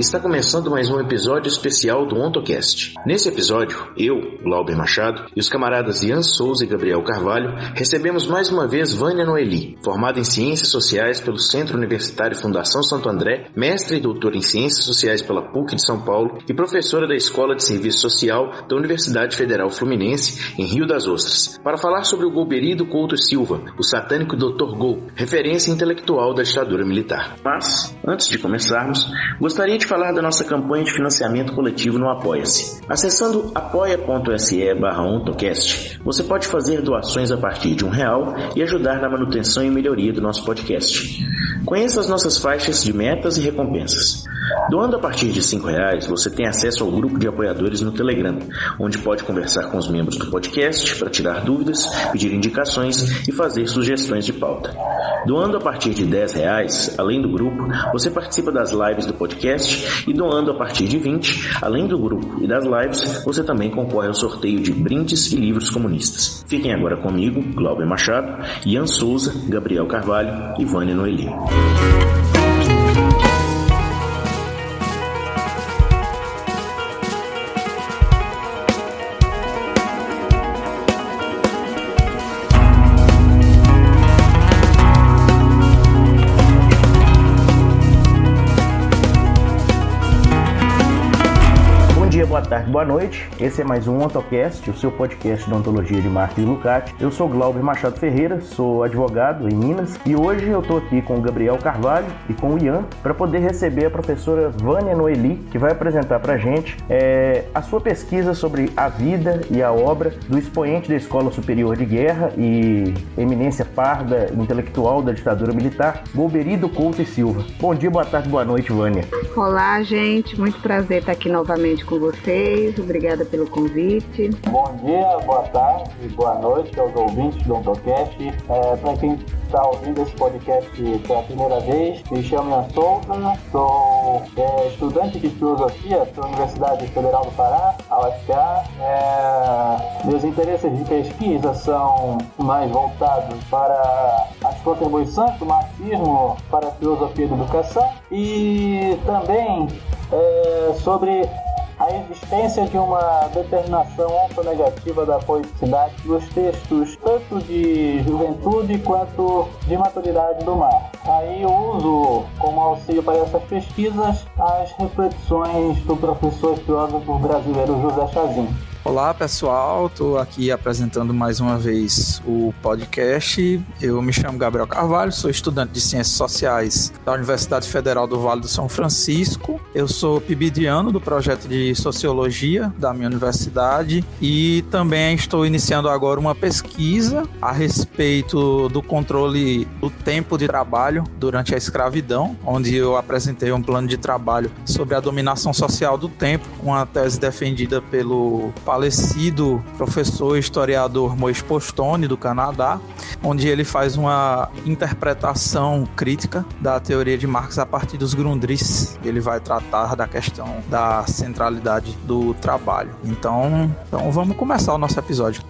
está começando mais um episódio especial do OntoCast. Nesse episódio, eu, Glauber Machado, e os camaradas Ian Souza e Gabriel Carvalho recebemos mais uma vez Vânia Noeli, formada em Ciências Sociais pelo Centro Universitário Fundação Santo André, mestre e doutora em Ciências Sociais pela PUC de São Paulo e professora da Escola de Serviço Social da Universidade Federal Fluminense, em Rio das Ostras, para falar sobre o Golberido Couto Silva, o satânico Dr. Gol, referência intelectual da ditadura militar. Mas, antes de começarmos, gostaria de falar da nossa campanha de financiamento coletivo no Apoia-se. Acessando apoia.se barra você pode fazer doações a partir de um real e ajudar na manutenção e melhoria do nosso podcast. Conheça as nossas faixas de metas e recompensas. Doando a partir de cinco reais, você tem acesso ao grupo de apoiadores no Telegram, onde pode conversar com os membros do podcast para tirar dúvidas, pedir indicações e fazer sugestões de pauta. Doando a partir de dez reais, além do grupo, você participa das lives do podcast e doando a partir de 20, além do grupo e das lives, você também concorre ao sorteio de brindes e livros comunistas. Fiquem agora comigo, Glauber Machado, Ian Souza, Gabriel Carvalho e Vânia Noeli. Boa noite. Esse é mais um OntoCast, o seu podcast de ontologia de Marcos Lucati. Eu sou Glauber Machado Ferreira, sou advogado em Minas e hoje eu estou aqui com o Gabriel Carvalho e com o Ian para poder receber a professora Vânia Noeli, que vai apresentar para a gente é, a sua pesquisa sobre a vida e a obra do expoente da Escola Superior de Guerra e eminência parda intelectual da ditadura militar, Golberido Couto e Silva. Bom dia, boa tarde, boa noite, Vânia. Olá, gente. Muito prazer estar aqui novamente com vocês vocês, obrigada pelo convite. Bom dia, boa tarde, boa noite aos ouvintes do Ontocast. É, Para quem está ouvindo esse podcast pela primeira vez, me chamo Ian Souza, sou é, estudante de filosofia pela Universidade Federal do Pará, a UFPA. É, meus interesses de pesquisa são mais voltados para as contribuições do marxismo para a filosofia da educação e também é, sobre a existência de uma determinação ontonegativa da poeticidade nos textos tanto de juventude quanto de maturidade do mar. Aí eu uso como auxílio para essas pesquisas as reflexões do professor filósofo brasileiro José Chazin. Olá pessoal, estou aqui apresentando mais uma vez o podcast. Eu me chamo Gabriel Carvalho, sou estudante de Ciências Sociais da Universidade Federal do Vale do São Francisco. Eu sou pibidiano do projeto de Sociologia da minha universidade e também estou iniciando agora uma pesquisa a respeito do controle do tempo de trabalho durante a escravidão, onde eu apresentei um plano de trabalho sobre a dominação social do tempo, uma tese defendida pelo falecido professor e historiador Mois Postone, do Canadá, onde ele faz uma interpretação crítica da teoria de Marx a partir dos Grundrisse. Ele vai tratar da questão da centralidade do trabalho. Então, então vamos começar o nosso episódio.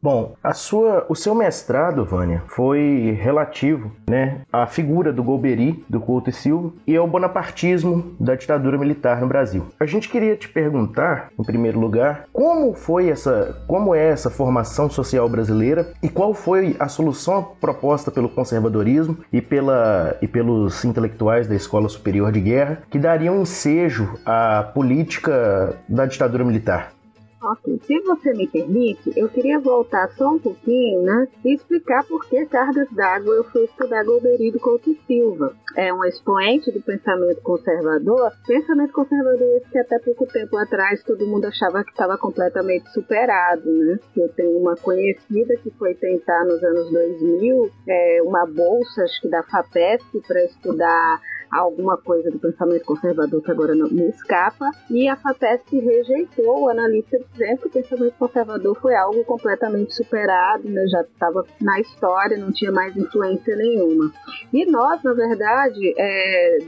Bom, a sua, o seu mestrado, Vânia, foi relativo né, à figura do Golbery, do Couto e Silva, e ao bonapartismo da ditadura militar no Brasil. A gente queria te perguntar, em primeiro lugar, como foi essa, como é essa formação social brasileira e qual foi a solução proposta pelo conservadorismo e, pela, e pelos intelectuais da Escola Superior de Guerra que dariam ensejo à política da ditadura militar. Ok, se você me permite, eu queria voltar só um pouquinho, né, e explicar por que Cargas d'Água eu fui estudar Golberido Couto Silva. É um expoente do pensamento conservador, pensamento conservador esse que até pouco tempo atrás todo mundo achava que estava completamente superado, né. Eu tenho uma conhecida que foi tentar nos anos 2000 é, uma bolsa, acho que da FAPESP, para estudar alguma coisa do pensamento conservador que agora não me escapa, e a FAPESP rejeitou o analista dizendo que o pensamento conservador foi algo completamente superado, né, já estava na história, não tinha mais influência nenhuma. E nós, na verdade, é,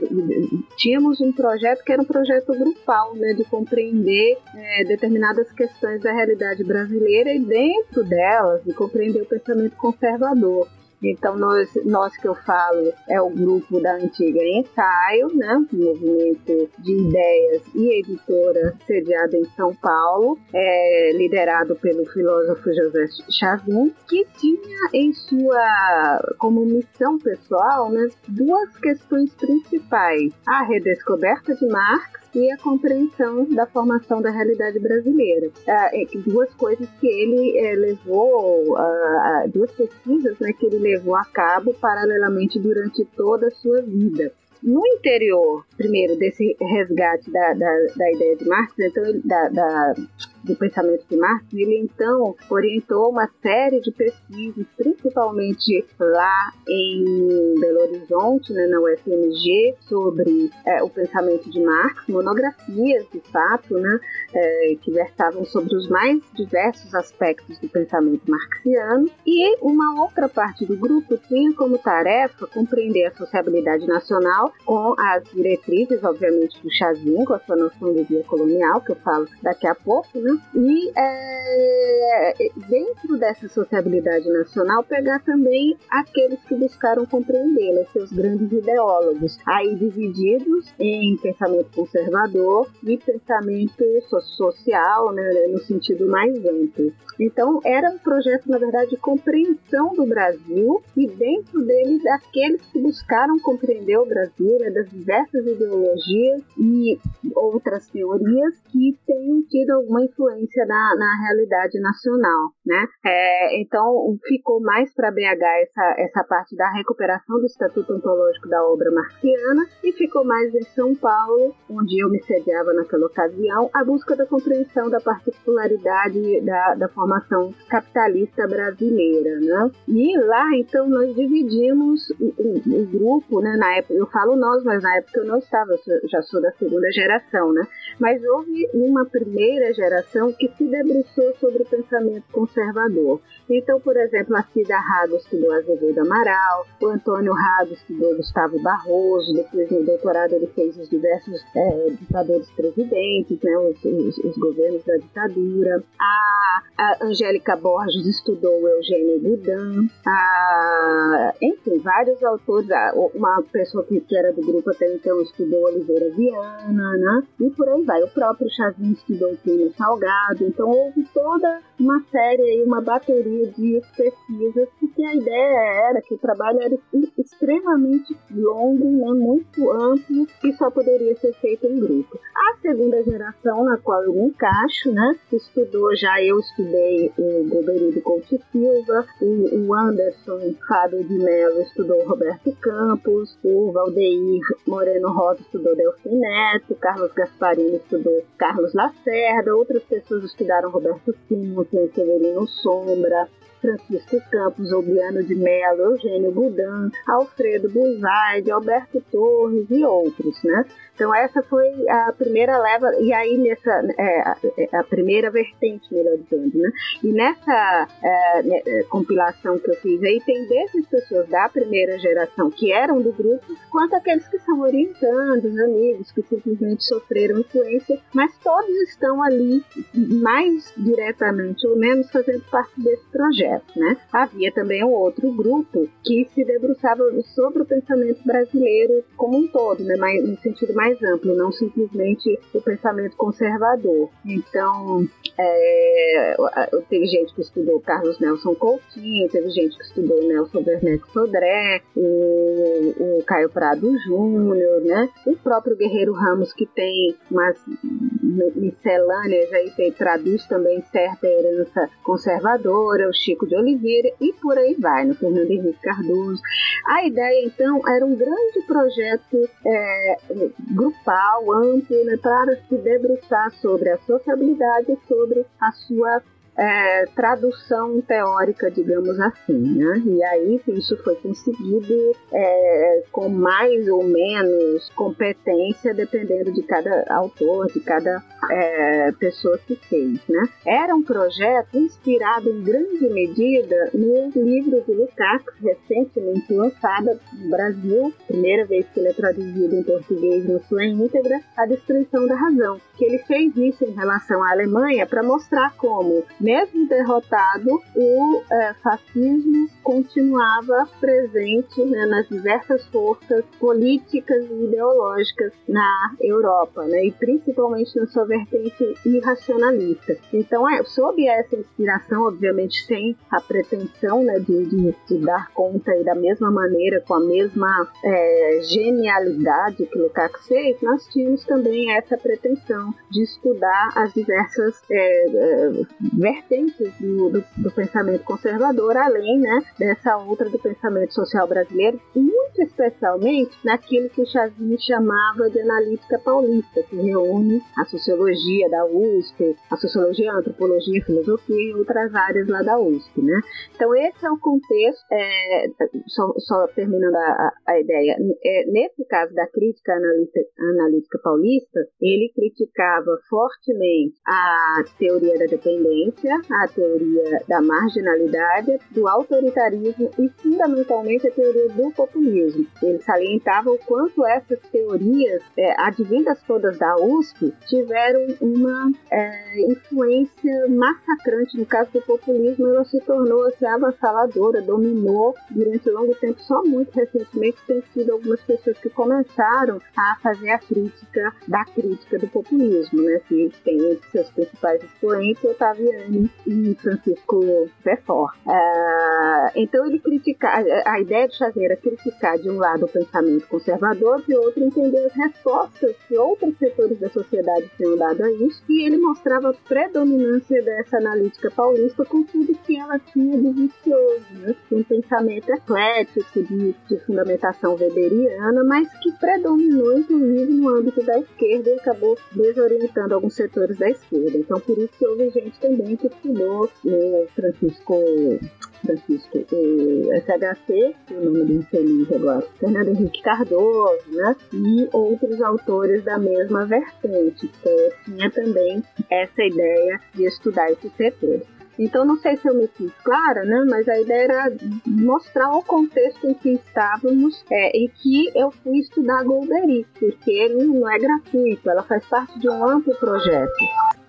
tínhamos um projeto que era um projeto grupal, né, de compreender é, determinadas questões da realidade brasileira e dentro delas de compreender o pensamento conservador. Então, nós, nós que eu falo é o grupo da antiga Ensaio, né? movimento de ideias e editora sediada em São Paulo, é, liderado pelo filósofo José Chavin, que tinha em sua, como missão pessoal, né, duas questões principais: a redescoberta de Marx e a compreensão da formação da realidade brasileira. É, duas coisas que ele é, levou, duas pesquisas né, que ele levou a cabo paralelamente durante toda a sua vida no interior, primeiro, desse resgate da, da, da ideia de Marx, então, da, da, do pensamento de Marx, ele então orientou uma série de pesquisas, principalmente lá em Belo Horizonte, né, na UFMG, sobre é, o pensamento de Marx, monografias, de fato, né, é, que versavam sobre os mais diversos aspectos do pensamento marxiano, e uma outra parte do grupo tinha como tarefa compreender a sociabilidade nacional com as diretrizes, obviamente, do Chazin, com a sua noção de via colonial, que eu falo daqui a pouco, né? E é, dentro dessa sociabilidade nacional, pegar também aqueles que buscaram compreendê-la, seus grandes ideólogos, aí divididos em pensamento conservador e pensamento social, né, no sentido mais amplo. Então, era um projeto, na verdade, de compreensão do Brasil e dentro dele daqueles que buscaram compreender o Brasil, né, das diversas ideologias e outras teorias que tenham tido alguma influência na, na realidade nacional, né? É, então, ficou mais para BH essa, essa parte da recuperação do Estatuto Ontológico da obra marxiana e ficou mais em São Paulo, onde eu me sediava naquela ocasião, a busca da compreensão da particularidade da, da formação capitalista brasileira, né? E lá, então, nós dividimos o, o, o grupo, né? Na época, eu falo nós, mas na época eu não estava, eu já sou da segunda geração, né? Mas houve uma primeira geração que se debruçou sobre o pensamento conservador. Então, por exemplo, a Cida Rago estudou Azevedo Amaral, o Antônio Rago estudou Gustavo Barroso, depois no doutorado ele fez os diversos é, ditadores presidentes, né, os, os, os, governos da ditadura. A, a Angélica Borges estudou Eugênio Boudin, a, enfim, vários autores, uma pessoa que, que era do grupo até então estudou Oliveira Viana, né, e por aí vai. O próprio Chazinho estudou Plínio Salgado, então houve toda uma série e uma bateria de pesquisas, porque a ideia era que o trabalho era extremamente longo, né, muito amplo, e só poderia ser feito em grupo. A segunda geração, na qual me encaixo, né, estudou já, eu estudei o Goberido Couto Silva, o, o Anderson Fábio de Mello estudou Roberto Campos, o Valdeir Moreno Rosa estudou Delfim Neto, Carlos Gasparini estudou Carlos Lacerda, outras pessoas estudaram Roberto Pinto, Severino Sombra, Francisco Campos, Obiano de Mello, Eugênio Budan, Alfredo Buzaide, Alberto Torres e outros, né? Então essa foi a primeira leva, e aí nessa, é, é a primeira vertente, melhor dizendo, né? E nessa é, né, é, compilação que eu fiz aí, tem desde as pessoas da primeira geração que eram do grupo, quanto aqueles que são orientandos, amigos, que simplesmente sofreram influência, mas todos estão ali mais diretamente ou menos fazendo parte desse projeto, né? Havia também um outro grupo que se debruçava sobre o pensamento brasileiro como um todo, né? Mas, no sentido mais mais amplo, não simplesmente o pensamento conservador. Então, é, teve gente que estudou Carlos Nelson Coutinho, teve gente que estudou Nelson Werneck Sodré, o, o Caio Prado Júnior, né? O próprio Guerreiro Ramos, que tem umas miscelâneas aí, tem, traduz também certa herança conservadora, o Chico de Oliveira e por aí vai, no Fernando Henrique Cardoso. A ideia, então, era um grande projeto é, grupal, amplo, né, para se debruçar sobre a sociabilidade e sobre a sua é, tradução teórica, digamos assim, né? E aí isso foi conseguido é, com mais ou menos competência, dependendo de cada autor, de cada é, pessoa que fez, né? Era um projeto inspirado em grande medida no livro de Lukács, recentemente lançado no Brasil, primeira vez que ele é traduzido em português na sua íntegra, A Destruição da Razão, que ele fez isso em relação à Alemanha para mostrar como mesmo derrotado, o é, fascismo continuava presente né, nas diversas forças políticas e ideológicas na Europa, né, e principalmente na sua vertente irracionalista. Então, é, sob essa inspiração, obviamente sem a pretensão né, de, de, de, dar conta e da mesma maneira, com a mesma é, genialidade que Lukács fez, nós tínhamos também essa pretensão de estudar as diversas é, é, vertentes do, do, do, pensamento conservador, além né, dessa outra do pensamento social brasileiro, muito especialmente naquilo que o Chazin chamava de analítica paulista, que reúne a sociologia da USP, a sociologia, a antropologia, a filosofia e outras áreas lá da USP. Né? Então, esse é o contexto, é, só, só, terminando a, a ideia, é, nesse caso da crítica analítica, analítica paulista, ele criticava fortemente a teoria da dependência, a teoria da marginalidade, do autoritarismo e, fundamentalmente, a teoria do populismo. Ele salientava o quanto essas teorias, é, advindas todas da USP, tiveram uma é, influência massacrante. No caso do populismo, ela se tornou assim, avassaladora, dominou durante longo tempo. Só muito recentemente tem sido algumas pessoas que começaram a fazer a crítica da crítica do populismo, né? Que tem entre seus principais expoentes Otaviani e Francisco. É, então ele critica a ideia de Xavier era criticar de um lado o pensamento conservador, de outro entender as respostas que outros setores da sociedade tinham dado a isso, e ele mostrava a predominância dessa analítica paulista com tudo que ela tinha de vicioso, né? um pensamento eclético, de, de fundamentação weberiana, mas que predominou inclusive no âmbito da esquerda e acabou desorientando alguns setores da esquerda. Então por isso que houve gente também que estudou né, Francisco Francisco, o SHC, o nome do infeliz agora, Fernando Henrique Cardoso, né? E outros autores da mesma vertente, que tinha também essa ideia de estudar esses setores. Então, não sei se eu me fiz clara, né? Mas a ideia era mostrar o contexto em que estávamos é, e que eu fui estudar Golbery, porque não é gratuito, ela faz parte de um amplo projeto.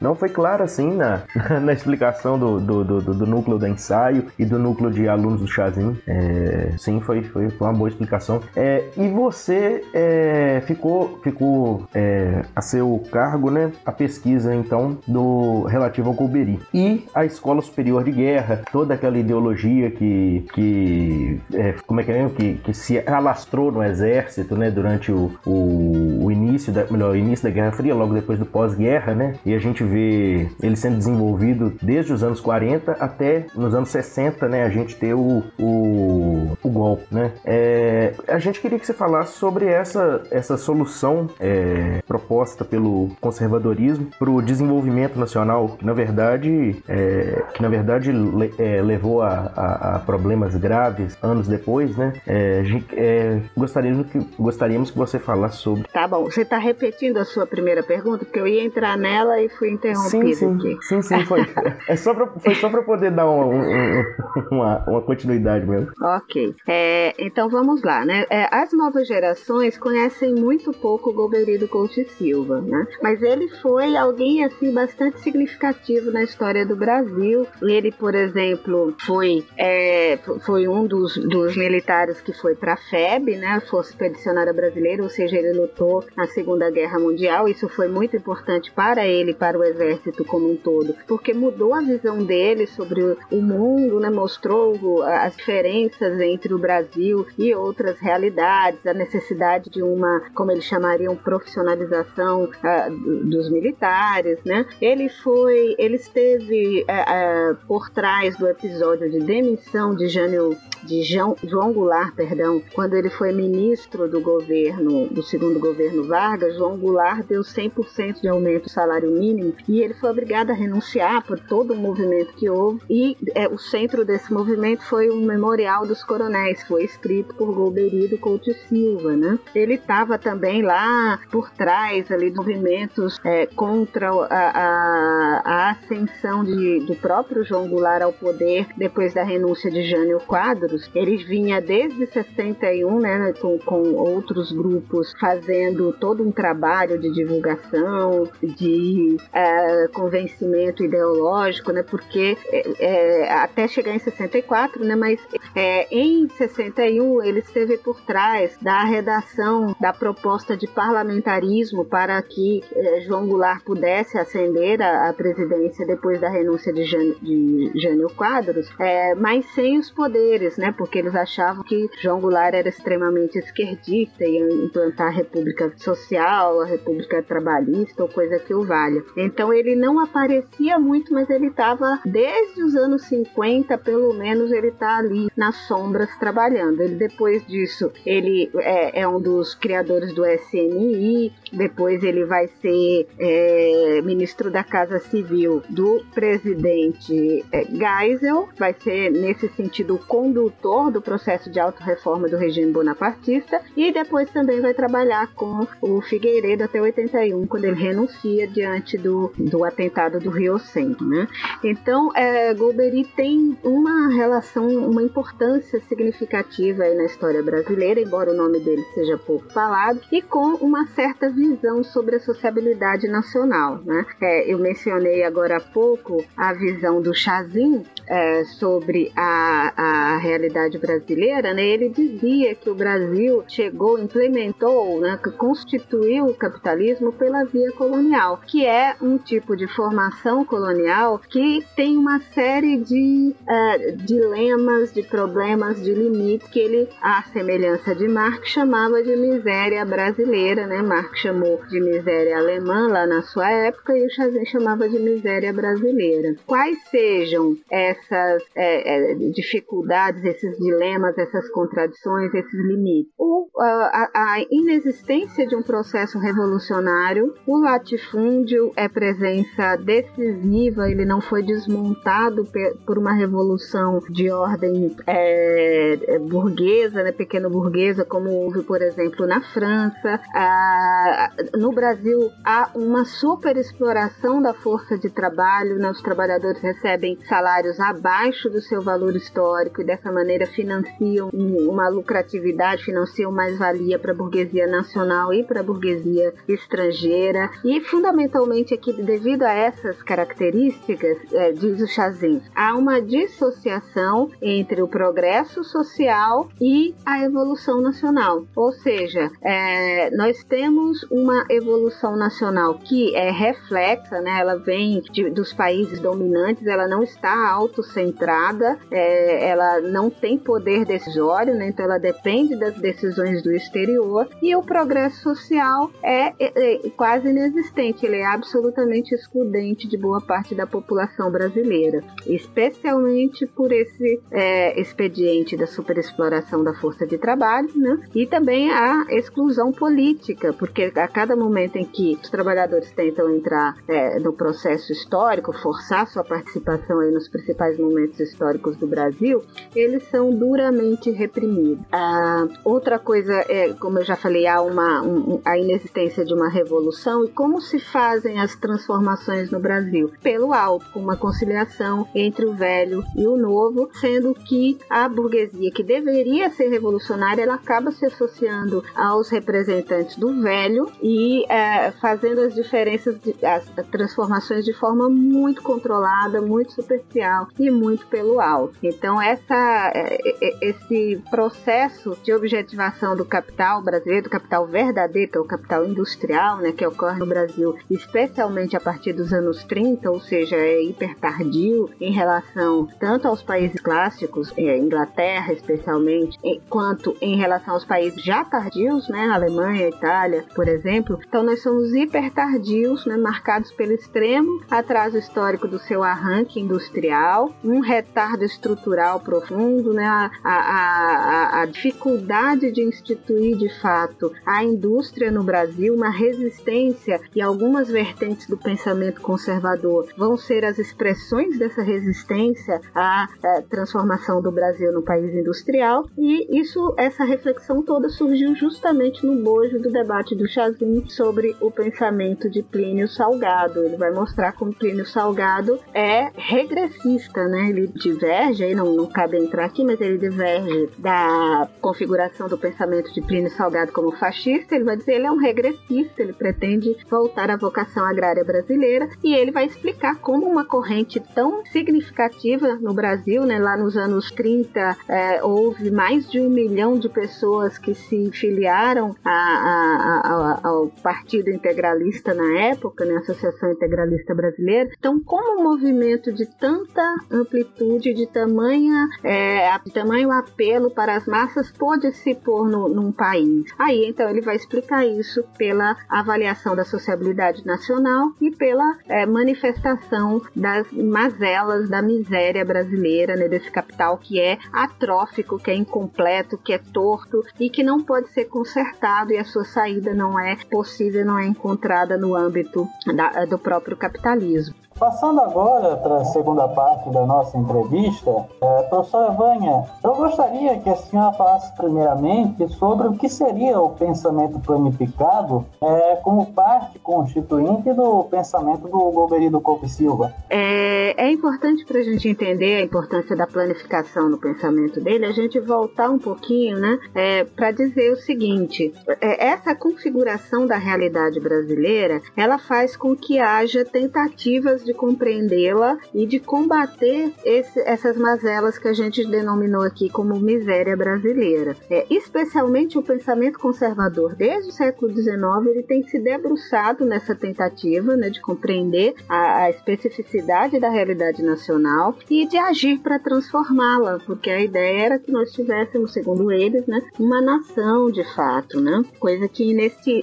Não foi claro assim na, na explicação do, do, do, do, núcleo do ensaio e do núcleo de alunos do Chazin. É, sim, foi, foi, uma boa explicação. É, e você é, ficou, ficou é, a seu cargo né, a pesquisa então do relativo ao Golbery. E a Escola Superior de Guerra, toda aquela ideologia que, que é, como é que é que, que se alastrou no exército né, durante o, o, o início da melhor, início da Guerra Fria, logo depois do pós-guerra, né? E a gente vê ele sendo desenvolvido desde os anos 40 até nos anos 60, né? A gente ter o, o, o golpe, né? É, a gente queria que você falasse sobre essa, essa solução é, proposta pelo conservadorismo para o desenvolvimento nacional, que na verdade, é, que na verdade le, é, levou a, a, a, problemas graves anos depois, né? É, é, gostaríamos, que, gostaríamos que você falasse sobre. Tá bom, você está repetindo a sua primeira pergunta, porque eu ia entrar nela e fui interrompido sim, sim, aqui. Sim, sim, foi. É só pra, foi só para poder dar um, um, uma, uma continuidade mesmo. Ok. É, então vamos lá, né? É, as novas gerações conhecem muito pouco o Golbery Couto Silva, né? Mas ele foi alguém, assim, bastante significativo na história do Brasil. Ele, por exemplo, foi, é, foi um dos, dos militares que foi para a FEB, né? Força Expedicionária Brasileira, ou seja, ele lutou na Segunda Guerra Mundial. Isso foi muito importante para ele, para o exército como um todo, porque mudou a visão dele sobre o mundo, né? mostrou as diferenças entre o Brasil e outras realidades, a necessidade de uma, como eles chamariam, profissionalização uh, dos militares. Né? Ele foi, ele esteve uh, uh, por trás do episódio de demissão de Jânio de João, João Goulart, perdão, quando ele foi ministro do governo, do segundo governo Vargas, João Goulart deu 100% de aumento do salário mínimo e ele foi obrigado a renunciar por todo o movimento que houve. E é, o centro desse movimento foi um memorial dos coronéis, foi escrito por Golbery do Couto Silva, né? Ele estava também lá por trás ali de movimentos é, contra a, a, a ascensão de, do próprio João Goulart ao poder depois da renúncia de Jânio Quadros. Ele vinha desde 61, né, com, com outros grupos fazendo todo um trabalho de divulgação, de é, é, convencimento ideológico, né? Porque é, é até chegar em 64, né? Mas é, em 61 ele esteve por trás da redação da proposta de parlamentarismo para que é, João Goulart pudesse ascender à, presidência depois da renúncia de, Jânio, de Jânio Quadros, é, mas sem os poderes, né? Porque eles achavam que João Goulart era extremamente esquerdista e implantar a República Social, a República Trabalhista ou coisa que o valha. Então ele não aparecia muito, mas ele estava desde os anos 50, pelo menos ele está ali nas sombras trabalhando. Ele depois disso ele é, é um dos criadores do SNI, depois ele vai ser é, ministro da Casa Civil do presidente é, Geisel, vai ser nesse sentido o condutor do processo de autorreforma do regime bonapartista. E depois também vai trabalhar com o Figueiredo até 81, quando ele renuncia diante do, do atentado do Rio Centro. Né? Então, é, Golbery tem uma relação, uma importância significativa aí na história brasileira, embora o nome dele seja pouco falado, e com uma certa visão sobre a sociabilidade nacional. Né? É, eu mencionei agora há pouco a visão do Chazin é, sobre a, a realidade brasileira. Né? Ele dizia que o Brasil chegou, implementou, né, constituiu o capitalismo pela via colonial, que é um tipo de formação colonial que tem uma série de uh, dilemas, de problemas, de limites que ele, à semelhança de Marx, chamava de miséria brasileira, né? Marx chamou de miséria alemã lá na sua época e o Chazin chamava de miséria brasileira. Quais sejam essas é, é, dificuldades, esses dilemas, essas contradições, esses limites? O, a, a inexistência de um processo revolucionário, o latifúndio é presença decisiva, ele não foi desmontado por uma revolução de ordem é, é, burguesa, né, pequeno burguesa, como houve, por exemplo, na França. Ah, no Brasil há uma superexploração da força de trabalho, né, os trabalhadores recebem salários abaixo do seu valor histórico e dessa maneira financiam uma lucratividade, financiam mais-valia para a burguesia nacional e para a burguesia estrangeira. E fundamentalmente aqui, devido a essas características, é, diz o Chazin, há uma dissociação entre o progresso social e a evolução nacional. Ou seja, é, nós temos uma evolução nacional que é reflexa, né? ela vem de, dos países dominantes, ela não está autocentrada, é, ela não tem poder decisório, né? então ela depende das decisões do exterior e o progresso social é, é, é quase inexistente, ele é absolutamente excludente de boa parte da população brasileira, especialmente por esse é, expediente da superexploração da força de trabalho, né? E também a exclusão política, porque a cada momento em que os trabalhadores tentam entrar é, no processo histórico, forçar sua participação aí nos principais momentos históricos do Brasil, eles são duramente reprimidos. Ah, outra coisa é, como eu já falei, há uma um, a inexistência de uma revolução e como se fazem as transformações no Brasil? Pelo alto, com uma conciliação entre o velho e o novo, sendo que a burguesia que deveria ser revolucionária, ela acaba se associando aos representantes do velho e é, fazendo as diferenças, de, as transformações de forma muito controlada, muito superficial e muito pelo alto. Então essa, é, é, esse processo de objetivação do capital brasileiro, do capital verdadeiro, que é o capital industrial, né, que ocorre no Brasil, especialmente a partir dos anos 30, ou seja, é hiper tardio em relação tanto aos países clássicos, é, Inglaterra especialmente, quanto em relação aos países já tardios, né, Alemanha, Itália, por exemplo. Então nós somos hiper tardios, né, marcados pelo extremo atraso histórico do seu arranque industrial, um retardo estrutural profundo, né, a, a, a, a dificuldade de instituir de fato a indústria no Brasil, uma resistência e algumas vertentes do pensamento conservador vão ser as expressões dessa resistência à, à transformação do Brasil no país industrial e isso, essa reflexão toda surgiu justamente no bojo do debate do Chazin sobre o pensamento de Plínio Salgado. Ele vai mostrar como Plínio Salgado é regressista, né? Ele diverge, aí não, não cabe adentrar aqui, mas ele diverge da configuração do pensamento de Plínio Salgado como fascista. Ele vai dizer ele é um regressista, ele pretende voltar à vocação agrária brasileira e ele vai explicar como uma corrente tão significativa no Brasil, né, lá nos anos 30, é, houve mais de um milhão de pessoas que se filiaram a, a, a, ao Partido Integralista na época, né, Associação Integralista Brasileira. Então, como um movimento de tanta amplitude, de tamanha, é, de tamanho apelo para as massas pôde se pôr no, num país? Aí, então, ele vai explicar isso pela avaliação da sociabilidade nacional e pela é, manifestação das mazelas da miséria brasileira, né, desse capital que é atrófico, que é incompleto, que é torto e que não pode ser consertado e a sua saída não é possível, não é encontrada no âmbito da, do próprio capitalismo. Passando agora para a segunda parte da nossa entrevista, é, professora Vânia, eu gostaria que a senhora falasse primeiramente sobre o que seria o pensamento planificado é, como parte constituinte do pensamento do Golbery Coupe Silva. É, é importante para a gente entender a importância da planificação no pensamento dele, a gente voltar um pouquinho né, é, para dizer o seguinte, é, essa configuração da realidade brasileira, ela faz com que haja tentativas de compreendê-la e de combater esse, essas mazelas que a gente denominou aqui como miséria brasileira. É, especialmente o pensamento conservador, desde o século XIX, ele tem se debruçado nessa tentativa né, de compreender a, a especificidade da realidade nacional e de agir para transformá-la, porque a ideia era que nós tivéssemos, segundo eles, né, uma nação de fato, né, coisa que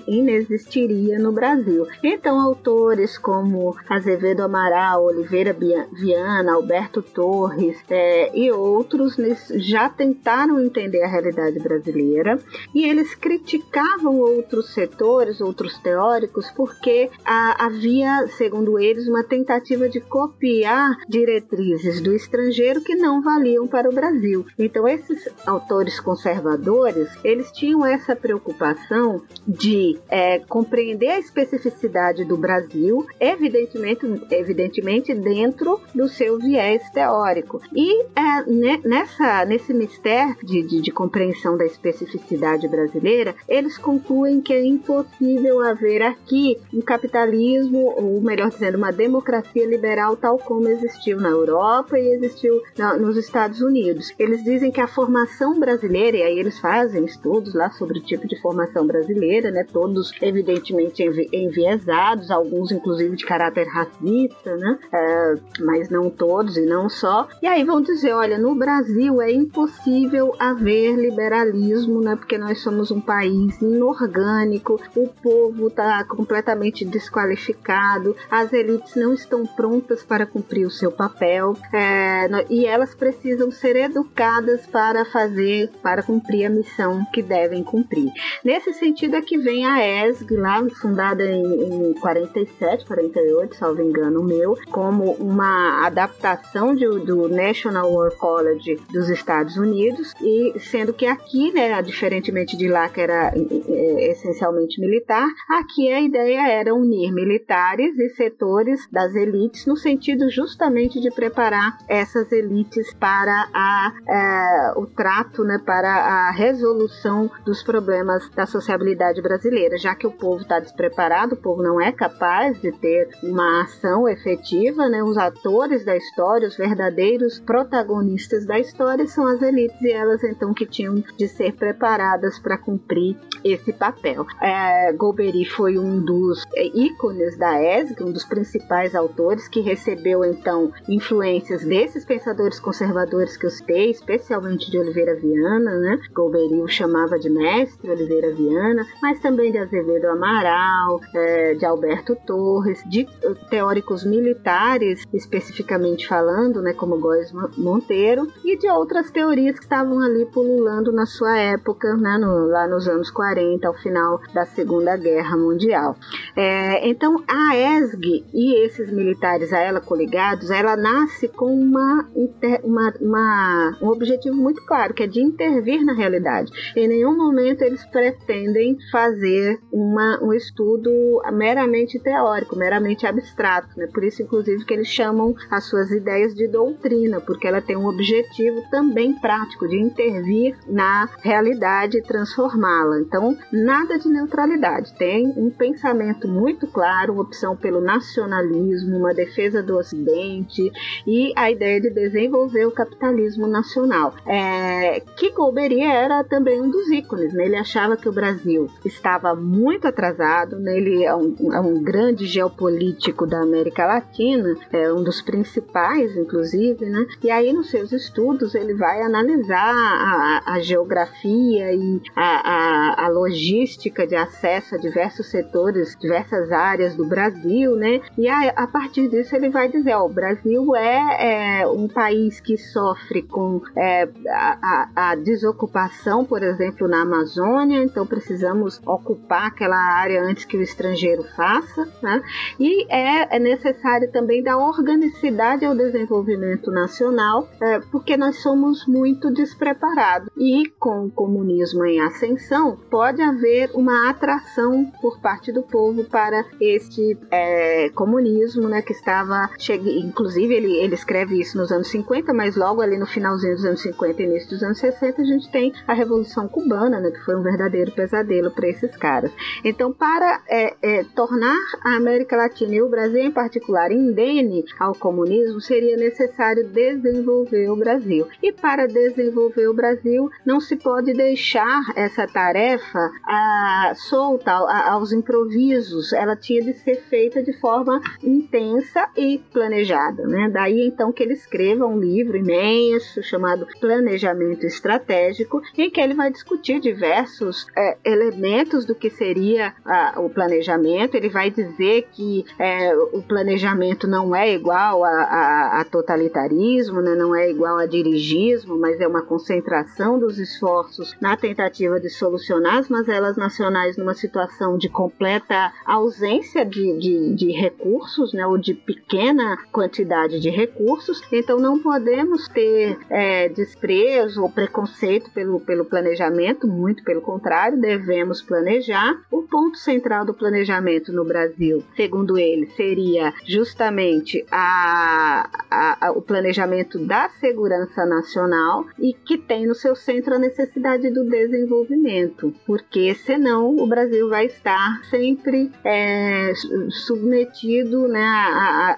inexistiria no Brasil. Então, autores como Azevedo Amaral Oliveira Viana, Alberto Torres é, e outros já tentaram entender a realidade brasileira e eles criticavam outros setores, outros teóricos, porque a, havia, segundo eles, uma tentativa de copiar diretrizes do estrangeiro que não valiam para o Brasil. Então, esses autores conservadores, eles tinham essa preocupação de é, compreender a especificidade do Brasil, evidentemente, evidentemente dentro do seu viés teórico. E é, nessa, nesse mistério de, de, de compreensão da especificidade brasileira, eles concluem que é impossível haver aqui um capitalismo, ou melhor dizendo, uma democracia liberal tal como existiu na Europa e existiu na, nos Estados Unidos. Eles dizem que a formação brasileira, e aí eles fazem estudos lá sobre o tipo de formação brasileira, né, todos evidentemente enviesados, alguns inclusive de caráter racista, né? É, mas não todos e não só. E aí vão dizer, olha, no Brasil é impossível haver liberalismo, né? Porque nós somos um país inorgânico, o povo está completamente desqualificado, as elites não estão prontas para cumprir o seu papel é, e elas precisam ser educadas para fazer, para cumprir a missão que devem cumprir. Nesse sentido é que vem a ESG lá, fundada em, em 47, 48, salvo engano, meu, como uma adaptação de, do National War College dos Estados Unidos, e sendo que aqui, né, diferentemente de lá que era é, essencialmente militar, aqui a ideia era unir militares e setores das elites no sentido justamente de preparar essas elites para a, é, o trato, né, para a resolução dos problemas da sociabilidade brasileira, já que o povo está despreparado, o povo não é capaz de ter uma ação efetiva, né? Os atores da história, os verdadeiros protagonistas da história são as elites e elas então que tinham de ser preparadas para cumprir esse papel. É, Golbery foi um dos é, ícones da ESG, um dos principais autores que recebeu então influências desses pensadores conservadores que eu citei, especialmente de Oliveira Viana, né? Golbery o chamava de mestre Oliveira Viana, mas também de Azevedo Amaral, é, de Alberto Torres, de teóricos militares, especificamente falando, né, como Góes Monteiro, e de outras teorias que estavam ali pululando na sua época, né, no, lá nos anos 40, ao final da Segunda Guerra Mundial. É, então, a ESG e esses militares a ela coligados, ela nasce com uma, uma, uma, um objetivo muito claro, que é de intervir na realidade. Em nenhum momento eles pretendem fazer uma, um estudo meramente teórico, meramente abstrato, né? Por isso, inclusive, que eles chamam as suas ideias de doutrina, porque ela tem um objetivo também prático de intervir na realidade e transformá-la. Então, nada de neutralidade. Tem um pensamento muito claro, uma opção pelo nacionalismo, uma defesa do Ocidente e a ideia de desenvolver o capitalismo nacional. É, que Golbery era também um dos ícones. Né? Ele achava que o Brasil estava muito atrasado, né? ele é um, é um grande geopolítico da América Latina, é um dos principais, inclusive, né? E aí nos seus estudos ele vai analisar a, a geografia e a, a, a, logística de acesso a diversos setores, diversas áreas do Brasil, né? E a, partir disso ele vai dizer, ó, o Brasil é, é um país que sofre com é, a, desocupação, por exemplo, na Amazônia, então precisamos ocupar aquela área antes que o estrangeiro faça, né? E é, é necessário também dar organicidade ao desenvolvimento nacional, é, porque nós somos muito despreparados. E com o comunismo em ascensão, pode haver uma atração por parte do povo para este é, comunismo, né, que estava, inclusive ele, ele escreve isso nos anos 50, mas logo ali no finalzinho dos anos 50 e início dos anos 60 a gente tem a Revolução Cubana, né, que foi um verdadeiro pesadelo para esses caras. Então, para é, é, tornar a América Latina e o Brasil em indene ao comunismo, seria necessário desenvolver o Brasil. E para desenvolver o Brasil, não se pode deixar essa tarefa a, solta a, aos improvisos. Ela tinha de ser feita de forma intensa e planejada. Né? Daí então que ele escreva um livro imenso chamado Planejamento Estratégico, em que ele vai discutir diversos é, elementos do que seria a, o planejamento. Ele vai dizer que é, o planejamento não é igual a, a, a totalitarismo, né? não é igual a dirigismo, mas é uma concentração dos esforços na tentativa de solucionar as mazelas nacionais numa situação de completa ausência de, de, de recursos, né? ou de pequena quantidade de recursos. Então não podemos ter é, desprezo ou preconceito pelo, pelo planejamento, muito pelo contrário, devemos planejar. O ponto central do planejamento no Brasil, segundo ele, seria justamente a, a, a, o planejamento da segurança nacional e que tem no seu centro a necessidade do desenvolvimento, porque senão o Brasil vai estar sempre é, submetido né,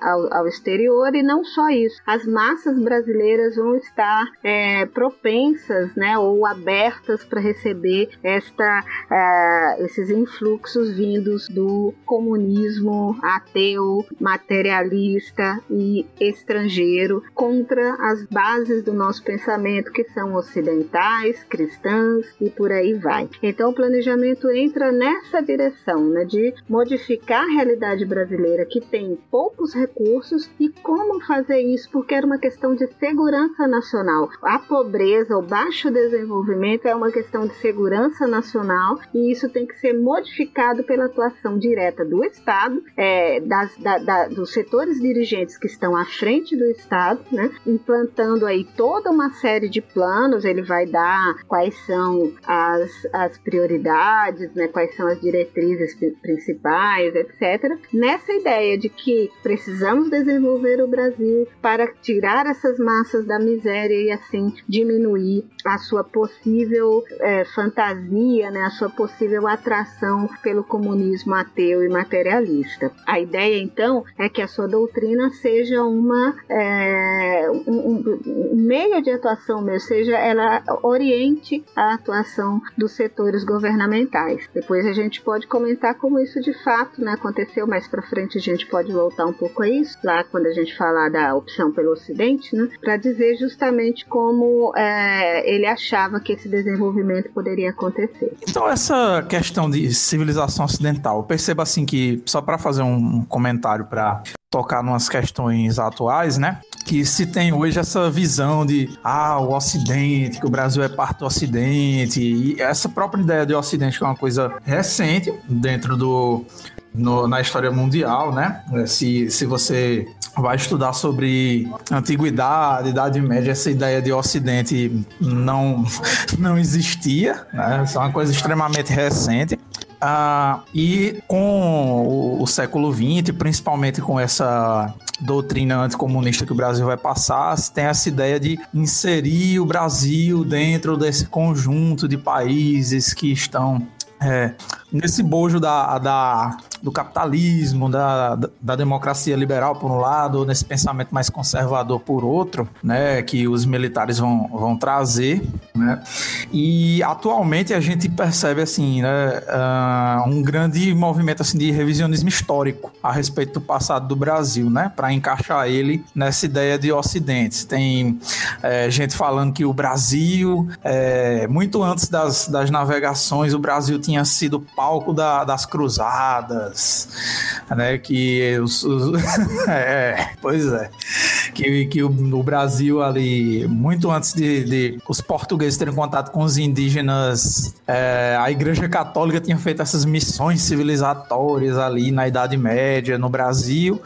ao, ao, exterior e não só isso, as massas brasileiras vão estar é, propensas né, ou abertas para receber esta, é, esses influxos vindos do comunismo ateu, materialista e estrangeiro contra as bases do nosso pensamento que são ocidentais, cristãs e por aí vai. Então o planejamento entra nessa direção, né, de modificar a realidade brasileira que tem poucos recursos e como fazer isso, porque era uma questão de segurança nacional. A pobreza, o baixo desenvolvimento é uma questão de segurança nacional e isso tem que ser modificado pela atuação direta do Estado, é, das, da, da, dos setores dirigentes que estão à frente do Estado, né, implantando aí toda uma série de planos. Ele vai dar quais são as, as prioridades, né, quais são as diretrizes principais, etc. Nessa ideia de que precisamos desenvolver o Brasil para tirar essas massas da miséria e assim diminuir a sua possível é, fantasia, né, a sua possível atração pelo comunismo ateu e materialista. A ideia então é que a sua doutrina seja uma é, um, um, meio de atuação mesmo, seja ela oriente a atuação dos setores governamentais. Depois a gente pode comentar como isso de fato né, aconteceu mais para frente a gente pode voltar um pouco a isso lá quando a gente falar da opção pelo Ocidente, né, para dizer justamente como é, ele achava que esse desenvolvimento poderia acontecer. Então essa questão de civilização ocidental, perceba assim que só para fazer um comentário para tocar nas questões atuais, né? Que se tem hoje essa visão de ah, o Ocidente, que o Brasil é parte do Ocidente, e essa própria ideia de Ocidente que é uma coisa recente dentro do no, na história mundial, né? Se, se você vai estudar sobre antiguidade, Idade Média, essa ideia de Ocidente não, não existia, né? Isso é uma coisa extremamente recente. Ah, e com o, o século XX, principalmente com essa doutrina anticomunista que o Brasil vai passar, tem essa ideia de inserir o Brasil dentro desse conjunto de países que estão é, nesse bojo da, da, do capitalismo, da, da democracia liberal por um lado, nesse pensamento mais conservador por outro, né, que os militares vão, vão trazer, né, e atualmente a gente percebe assim, né, uh, um grande movimento assim de revisionismo histórico a respeito do passado do Brasil, né, para encaixar ele nessa ideia de Ocidente. Tem é, gente falando que o Brasil, é, muito antes das, das navegações, o Brasil tinha sido palco da, das cruzadas, né? Que os, os é, pois é, que, que o, o, Brasil ali muito antes de, de, os portugueses terem contato com os indígenas, é, a Igreja Católica tinha feito essas missões civilizatórias ali na Idade Média no Brasil.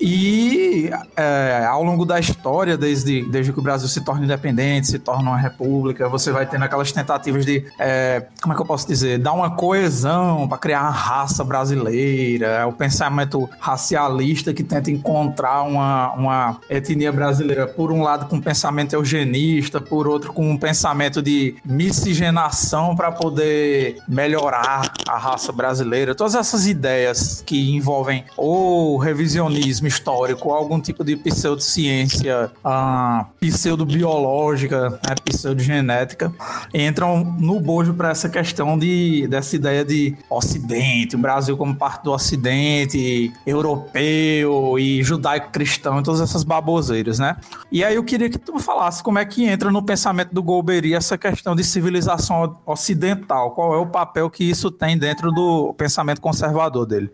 E é, ao longo da história, desde, desde que o Brasil se torna independente, se torna uma república, você vai tendo aquelas tentativas de, é, como é que eu posso dizer, dar uma coesão para criar uma raça brasileira, é o pensamento racialista que tenta encontrar uma, uma etnia brasileira, por um lado com pensamento eugenista, por outro com um pensamento de miscigenação para poder melhorar a raça brasileira. Todas essas ideias que envolvem o revisionismo histórico, algum tipo de pseudociência ah, pseudobiológica, né, pseudogenética, entram no bojo para essa questão de, dessa ideia de Ocidente, o Brasil como parte do Ocidente, europeu e judaico-cristão, todas essas baboseiras, né? E aí eu queria que tu falasse como é que entra no pensamento do Golbery essa questão de civilização ocidental, qual é o papel que isso tem dentro do pensamento conservador dele.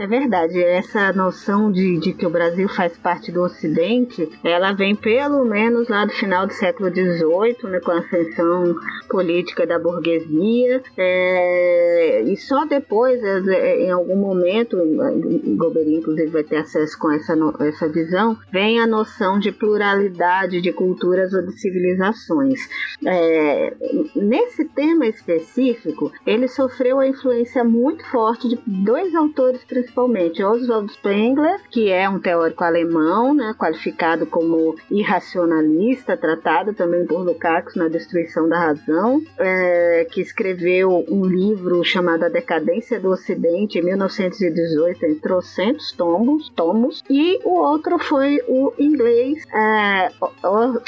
É verdade, essa noção de, de, que o Brasil faz parte do Ocidente, ela vem pelo menos lá do final do século XVIII, né, com a ascensão política da burguesia, é, e só depois, é, é, em algum momento, o Golbery inclusive vai ter acesso com essa, essa visão, vem a noção de pluralidade de culturas ou de civilizações. É, nesse tema específico, ele sofreu a influência muito forte de dois autores principais principalmente Oswald Spengler, que é um teórico alemão, né, qualificado como irracionalista, tratado também por Lukács na Destruição da Razão, é, que escreveu um livro chamado A Decadência do Ocidente em 1918, em trocentos tomos, tomos, e o outro foi o inglês é,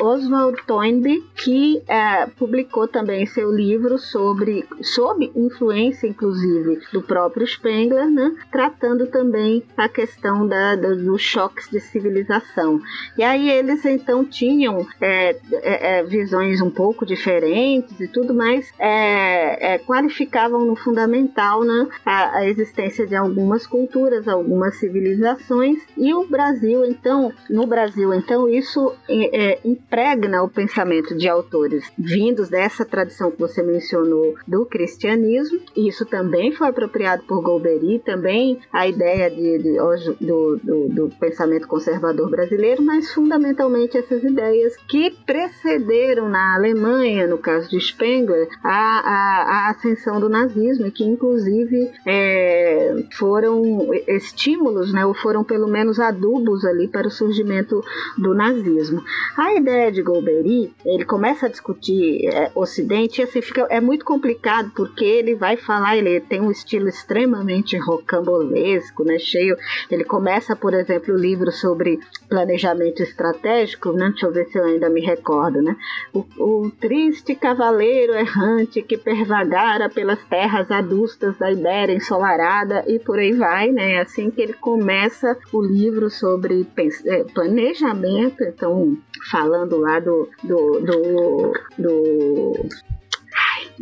Oswald Toynbee, que é, publicou também seu livro sobre, sob influência, inclusive, do próprio Spengler, né, tratando tratando também a questão da, dos choques de civilização. E aí eles então tinham é, é, é, visões um pouco diferentes e tudo, mas é, é, qualificavam no fundamental né, a, a, existência de algumas culturas, algumas civilizações. E o Brasil, então, no Brasil, então, isso é, impregna o pensamento de autores vindos dessa tradição que você mencionou do cristianismo. Isso também foi apropriado por Golbery, também a ideia de, de do, do, do, pensamento conservador brasileiro, mas fundamentalmente essas ideias que precederam na Alemanha, no caso de Spengler, a, a, a ascensão do nazismo, e que inclusive é, foram estímulos, né, ou foram pelo menos adubos ali para o surgimento do nazismo. A ideia de Golbery, ele começa a discutir é, Ocidente, e assim fica, é muito complicado porque ele vai falar, ele tem um estilo extremamente rocambolesco, né, cheio. Ele começa, por exemplo, o livro sobre planejamento estratégico, né? Deixa eu ver se eu ainda me recordo, né? O, o triste cavaleiro errante que pervagara pelas terras adustas da Ibéria ensolarada e por aí vai, né? É assim que ele começa o livro sobre é, planejamento, então falando lá do, do, do, do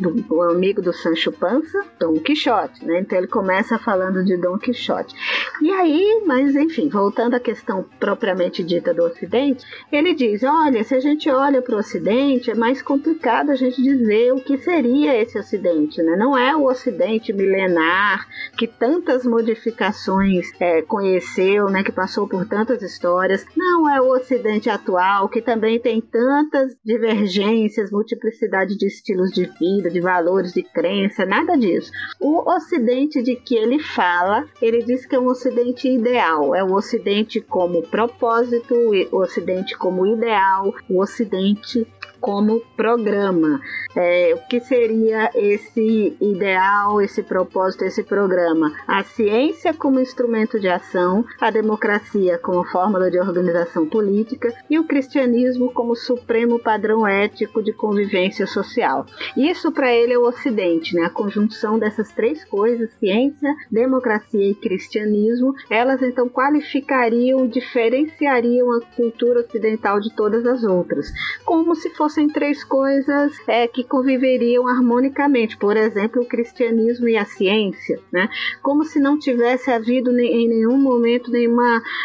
do, do amigo do Sancho Panza, Dom Quixote, né? Então ele começa falando de Dom Quixote. E aí, mas enfim, voltando à questão propriamente dita do Ocidente, ele diz: olha, se a gente olha para o Ocidente, é mais complicado a gente dizer o que seria esse Ocidente, né? Não é o Ocidente milenar que tantas modificações é, conheceu, né? Que passou por tantas histórias. Não é o Ocidente atual que também tem tantas divergências, multiplicidade de estilos de vida, de valores, de crença, nada disso. O Ocidente de que ele fala, ele diz que é um Ocidente ideal, é o Ocidente como propósito, o Ocidente como ideal, o Ocidente como programa. É, o que seria esse ideal, esse propósito, esse programa? A ciência como instrumento de ação, a democracia como fórmula de organização política e o cristianismo como supremo padrão ético de convivência social. Isso para ele é o Ocidente, né? A conjunção dessas três coisas, ciência, democracia e cristianismo, elas então qualificariam, diferenciariam a cultura ocidental de todas as outras, como se fosse fossem três coisas é, que conviveriam harmonicamente, por exemplo, o cristianismo e a ciência, né? Como se não tivesse havido em nenhum momento nenhum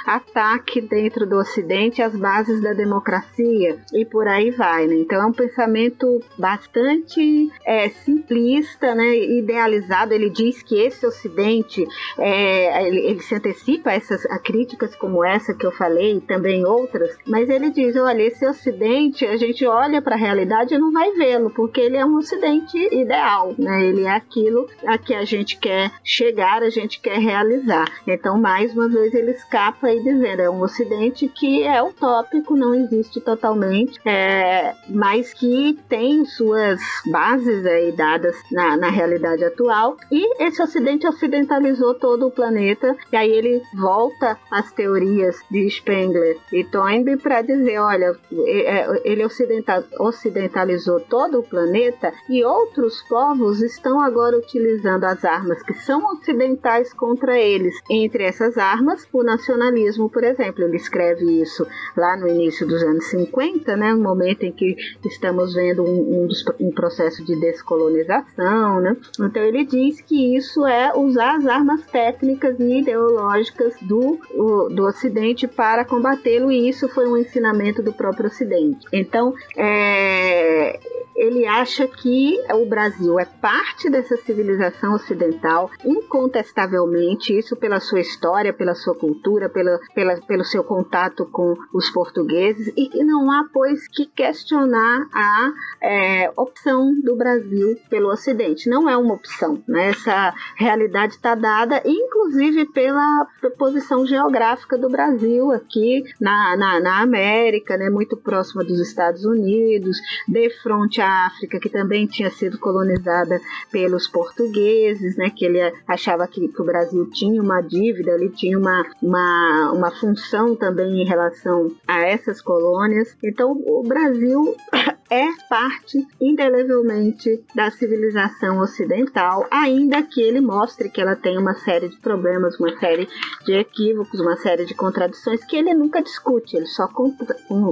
ataque dentro do Ocidente às bases da democracia e por aí vai, né? Então é um pensamento bastante é, simplista, né? Idealizado. Ele diz que esse Ocidente é, ele, ele, se antecipa a essas a críticas como essa que eu falei e também outras, mas ele diz, olha, esse Ocidente a gente olha olha para a realidade e não vai vê-lo, porque ele é um ocidente ideal, né? Ele é aquilo a que a gente quer chegar, a gente quer realizar. Então, mais uma vez, ele escapa aí dizendo, é um ocidente que é utópico, não existe totalmente, é, mas que tem suas bases aí dadas na, na realidade atual. E esse ocidente ocidentalizou todo o planeta, e aí ele volta às teorias de Spengler e Toynbee para dizer, olha, é, é, ele ocidental, ocidentalizou todo o planeta e outros povos estão agora utilizando as armas que são ocidentais contra eles. Entre essas armas, o nacionalismo, por exemplo. Ele escreve isso lá no início dos anos 50, né, no momento em que estamos vendo um, um, dos, um processo de descolonização. Né? Então ele diz que isso é usar as armas técnicas e ideológicas do, o, do Ocidente para combatê-lo, e isso foi um ensinamento do próprio Ocidente. Então, é, é, ele acha que o Brasil é parte dessa civilização ocidental, incontestavelmente, isso pela sua história, pela sua cultura, pela, pela, pelo seu contato com os portugueses, e que não há, pois, que questionar a é, opção do Brasil pelo Ocidente. Não é uma opção, né? essa realidade está dada, inclusive pela posição geográfica do Brasil aqui na, na, na América, né? muito próxima dos Estados Unidos, de frente África, que também tinha sido colonizada pelos portugueses, né, que ele achava que, que o Brasil tinha uma dívida, ele tinha uma, uma, uma função também em relação a essas colônias. Então, o Brasil é parte indelevelmente da civilização ocidental, ainda que ele mostre que ela tem uma série de problemas, uma série de equívocos, uma série de contradições que ele nunca discute, ele só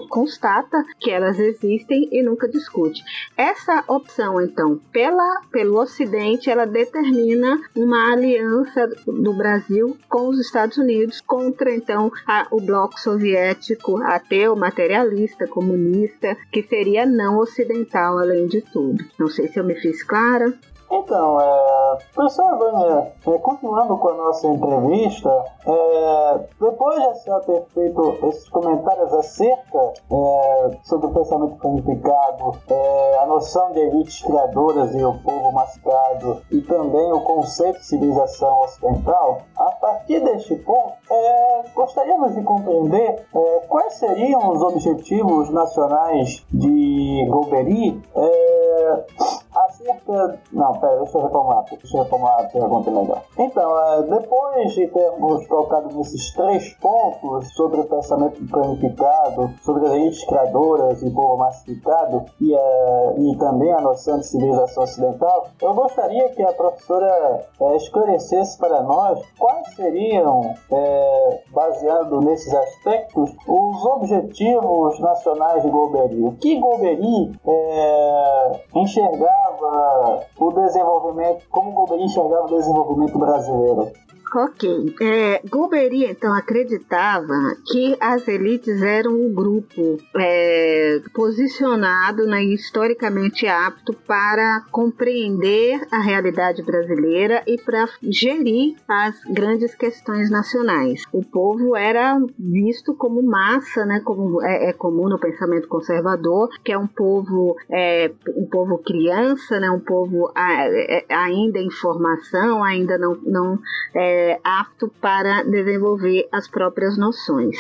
constata que elas existem e nunca discute. Essa opção, então, pela, pelo Ocidente, ela determina uma aliança do Brasil com os Estados Unidos contra, então, a, o bloco soviético ateu, materialista, comunista, que seria não ocidental, além de tudo. Não sei se eu me fiz clara. Então, é, professora Vânia, é, continuando com a nossa entrevista, é, depois de a senhora ter feito esses comentários acerca é, sobre o pensamento planificado, é, a noção de elites criadoras e o povo mascado, e também o conceito de civilização ocidental, a partir deste ponto, é, gostaríamos de compreender é, quais seriam os objetivos nacionais de Golbery acerca. Não, pera, deixa eu reformular, deixa eu reformular a pergunta melhor. Então, é, depois de termos colocado nesses três pontos sobre o pensamento planificado, sobre as elites criadoras e povo massificado e, é, e também a noção de civilização ocidental, eu gostaria que a professora é, esclarecesse para nós quais seriam, é, baseado nesses aspectos, os objetivos nacionais de Golbery. O que Golbery é, enxergava o desenvolvimento, como o Golbery enxergava o desenvolvimento brasileiro? Ok. É, então, acreditava que as elites eram um grupo é, posicionado né, historicamente apto para compreender a realidade brasileira e para gerir as grandes questões nacionais. O povo era visto como massa, né, como é, é comum no pensamento conservador, que é um povo, é, um povo criança, né, um povo é, ainda em formação, ainda não, não é, apto para desenvolver as próprias noções.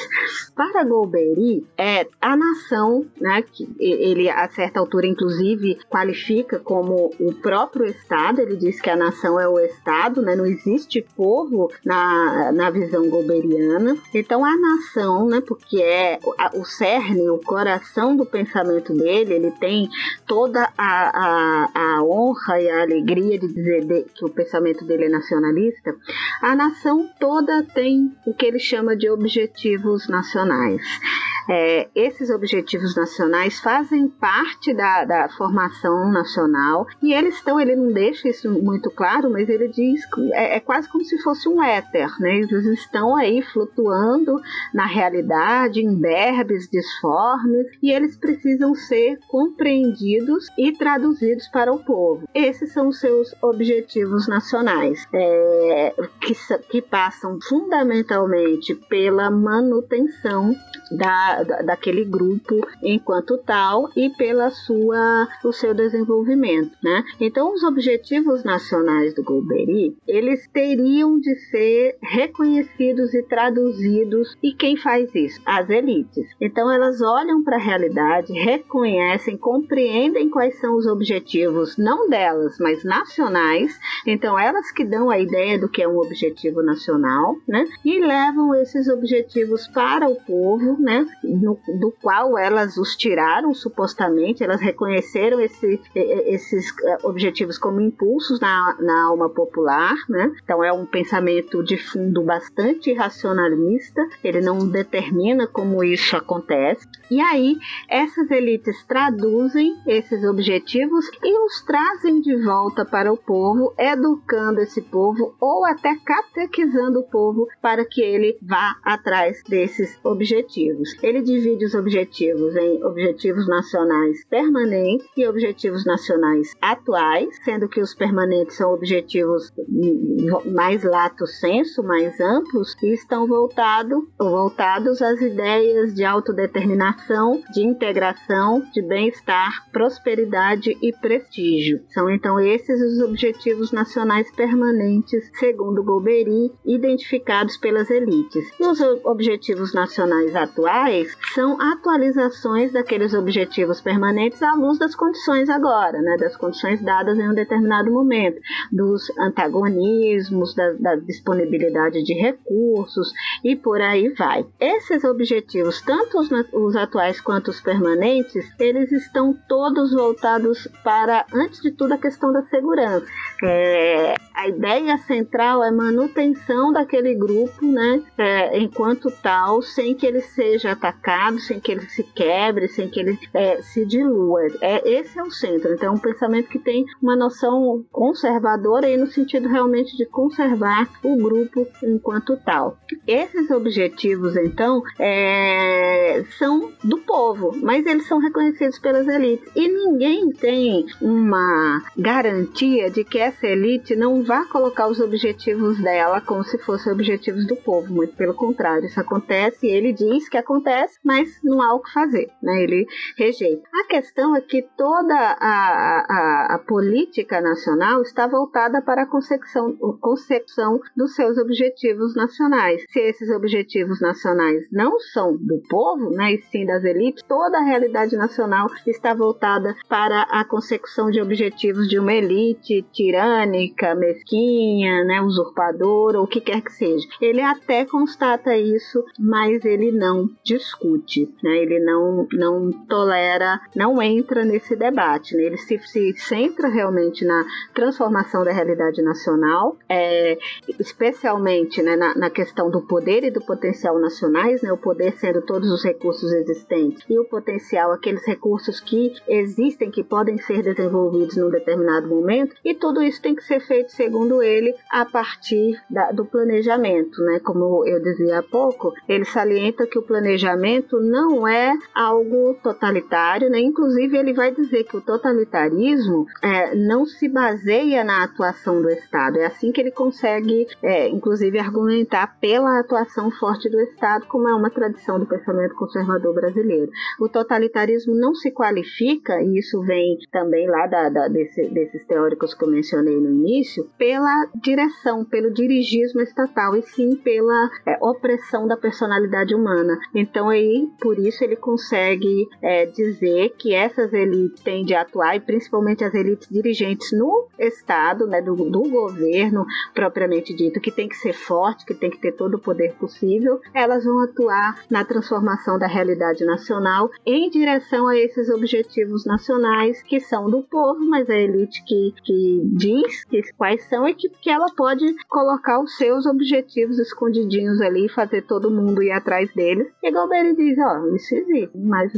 Para Golbery, é a nação, né, que ele a certa altura inclusive qualifica como o próprio Estado, ele diz que a nação é o Estado, né, não existe povo na, na visão golberiana. Então a nação, né, porque é o cerne, o coração do pensamento dele, ele tem toda a, a, a honra e a alegria de dizer de, que o pensamento dele é nacionalista, a nação toda tem o que ele chama de objetivos nacionais. É, esses objetivos nacionais fazem parte da, da, formação nacional e eles estão, ele não deixa isso muito claro, mas ele diz é, é quase como se fosse um éter, né? Eles estão aí flutuando na realidade, em berbes disformes, e eles precisam ser compreendidos e traduzidos para o povo. Esses são os seus objetivos nacionais, é, que, que passam fundamentalmente pela manutenção da, da, daquele grupo enquanto tal e pela sua o seu desenvolvimento, né? Então os objetivos nacionais do Golbery, eles teriam de ser reconhecidos e traduzidos e quem faz isso? As elites. Então elas olham para a realidade, reconhecem, compreendem quais são os objetivos não delas, mas nacionais. Então elas que dão a ideia do que é um objetivo nacional, né? E levam esses objetivos para o povo, né, no, do qual elas os tiraram supostamente, elas reconheceram esse, esses eh, objetivos como impulsos na, na alma popular, né? Então é um pensamento de fundo bastante racionalista, ele não determina como isso acontece. E aí essas elites traduzem esses objetivos e os trazem de volta para o povo, educando esse povo ou até catequizando o povo para que ele vá atrás desses objetivos. Ele divide os objetivos em objetivos nacionais permanentes e objetivos nacionais atuais, sendo que os permanentes são objetivos mais lato senso, mais amplos, e estão voltado, voltados às ideias de autodeterminação, de integração, de bem-estar, prosperidade e prestígio. São então esses os objetivos nacionais permanentes, segundo Identificados pelas elites. E os objetivos nacionais atuais atuais são atualizações daqueles objetivos permanentes à luz das condições agora, né, das condições dadas em um determinado momento, dos antagonismos, da, da disponibilidade de recursos e por aí vai. Esses objetivos, tanto os, os atuais quanto os permanentes, eles estão todos voltados para, antes de tudo, a questão da segurança. É, a ideia central é manutenção daquele grupo, né, é, enquanto tal, sem que ele seja atacado, sem que ele se quebre, sem que ele é, se dilua. É, esse é o centro. Então, é um pensamento que tem uma noção conservadora aí no sentido realmente de conservar o grupo enquanto tal. Esses objetivos, então, é, são do povo, mas eles são reconhecidos pelas elites. E ninguém tem uma garantia de que essa elite não vá colocar os objetivos dela como se fossem objetivos do povo. Muito pelo contrário, isso acontece e ele diz que acontece, mas não há o que fazer, né? Ele rejeita. A questão é que toda a, a, a política nacional está voltada para a concepção, concepção dos seus objetivos nacionais. Se esses objetivos nacionais não são do povo, né, e sim das elites, toda a realidade nacional está voltada para a consecução de objetivos de uma elite tirânica, mesquinha, né, usurpadora, o que quer que seja. Ele até constata isso, mas ele não discute né? ele não, não tolera, não entra nesse debate, né? ele se, se centra realmente na transformação da realidade nacional, é, especialmente né, na, na, questão do poder e do potencial nacionais, né? o poder sendo todos os recursos existentes e o potencial aqueles recursos que existem, que podem ser desenvolvidos num determinado momento, e tudo isso tem que ser feito, segundo ele, a partir da, do planejamento, né? Como eu dizia há pouco, ele salienta que o planejamento não é algo totalitário, né? Inclusive, ele vai dizer que o totalitarismo é, não se baseia na atuação do Estado. É assim que ele consegue, é, inclusive, argumentar pela atuação forte do Estado, como é uma tradição do pensamento conservador brasileiro. O totalitarismo não se qualifica, e isso vem também lá da, da, desse, desses teóricos que eu mencionei no início, pela direção, pelo dirigismo estatal, e sim pela é, opressão da personalidade humana. Então aí, por isso ele consegue é, dizer que essas elites têm de atuar, e principalmente as elites dirigentes no Estado, né, do, do governo propriamente dito, que tem que ser forte, que tem que ter todo o poder possível, elas vão atuar na transformação da realidade nacional em direção a esses objetivos nacionais que são do povo, mas a elite que, que diz que, quais são e que, que ela pode colocar os seus objetivos escondidinhos ali fazer todo mundo ir atrás deles. E Galberi diz, ó, oh, isso existe, mas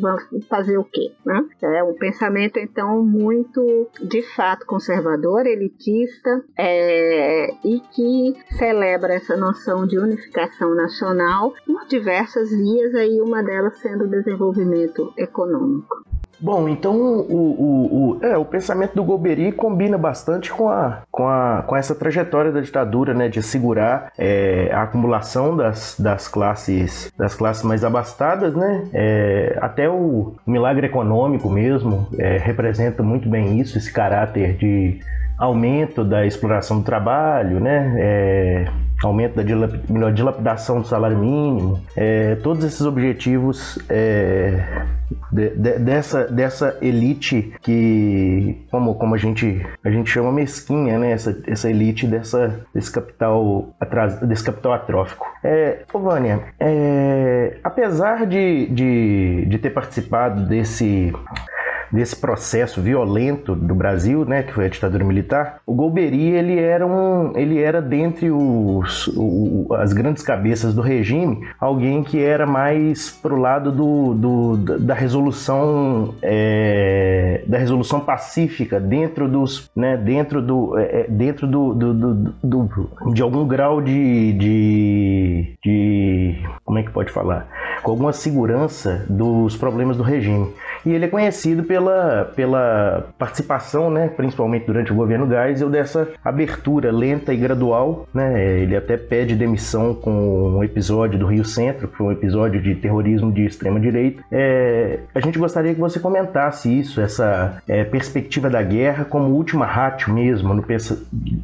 vamos fazer o quê? Né? É um pensamento, então, muito, de fato, conservador, elitista, é, e que celebra essa noção de unificação nacional por diversas vias, aí uma delas sendo o desenvolvimento econômico. Bom, então o, o, o, é, o pensamento do Golbery combina bastante com, a, com, a, com essa trajetória da ditadura, né, de segurar é, a acumulação das, das, classes, das classes mais abastadas, né, é, até o milagre econômico mesmo é, representa muito bem isso, esse caráter de aumento da exploração do trabalho, né, é, aumento da dilapidação do salário mínimo, é, todos esses objetivos é, de, de, dessa, dessa elite que, como, como a, gente, a gente chama mesquinha, né? essa, essa elite dessa, desse, capital atras, desse capital atrófico. É, ô Vânia, é, apesar de, de, de ter participado desse desse processo violento do Brasil, né, que foi a ditadura militar, o Golbery ele era um, ele era dentre os, o, as grandes cabeças do regime, alguém que era mais pro lado do, do da resolução é, da resolução pacífica dentro dos, né, dentro do, é, é dentro do, do, do, do, de algum grau de, de, de como é que pode falar, com alguma segurança dos problemas do regime. E ele é conhecido pela, pela participação, né, principalmente durante o governo Geisel, dessa abertura lenta e gradual. Né? Ele até pede demissão com um episódio do Rio Centro, que foi um episódio de terrorismo de extrema-direita. É, a gente gostaria que você comentasse isso, essa é, perspectiva da guerra como última ratio mesmo no,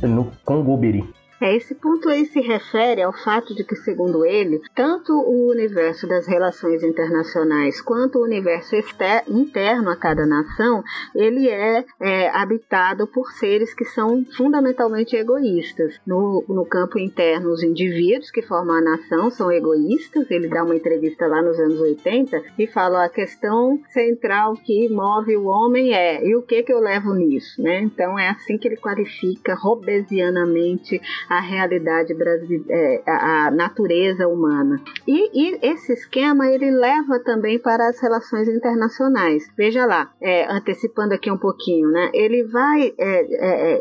no, com Golbery. É, esse ponto aí se refere ao fato de que, segundo ele, tanto o universo das relações internacionais quanto o universo interno a cada nação, ele é, é, habitado por seres que são fundamentalmente egoístas. No, no campo interno, os indivíduos que formam a nação são egoístas. Ele dá uma entrevista lá nos anos 80 e fala a questão central que move o homem é e o que que eu levo nisso, né? Então é assim que ele qualifica robesianamente a realidade brasileira, é, a, natureza humana. E, e, esse esquema ele leva também para as relações internacionais. Veja lá, é, antecipando aqui um pouquinho, né? Ele vai é, é, é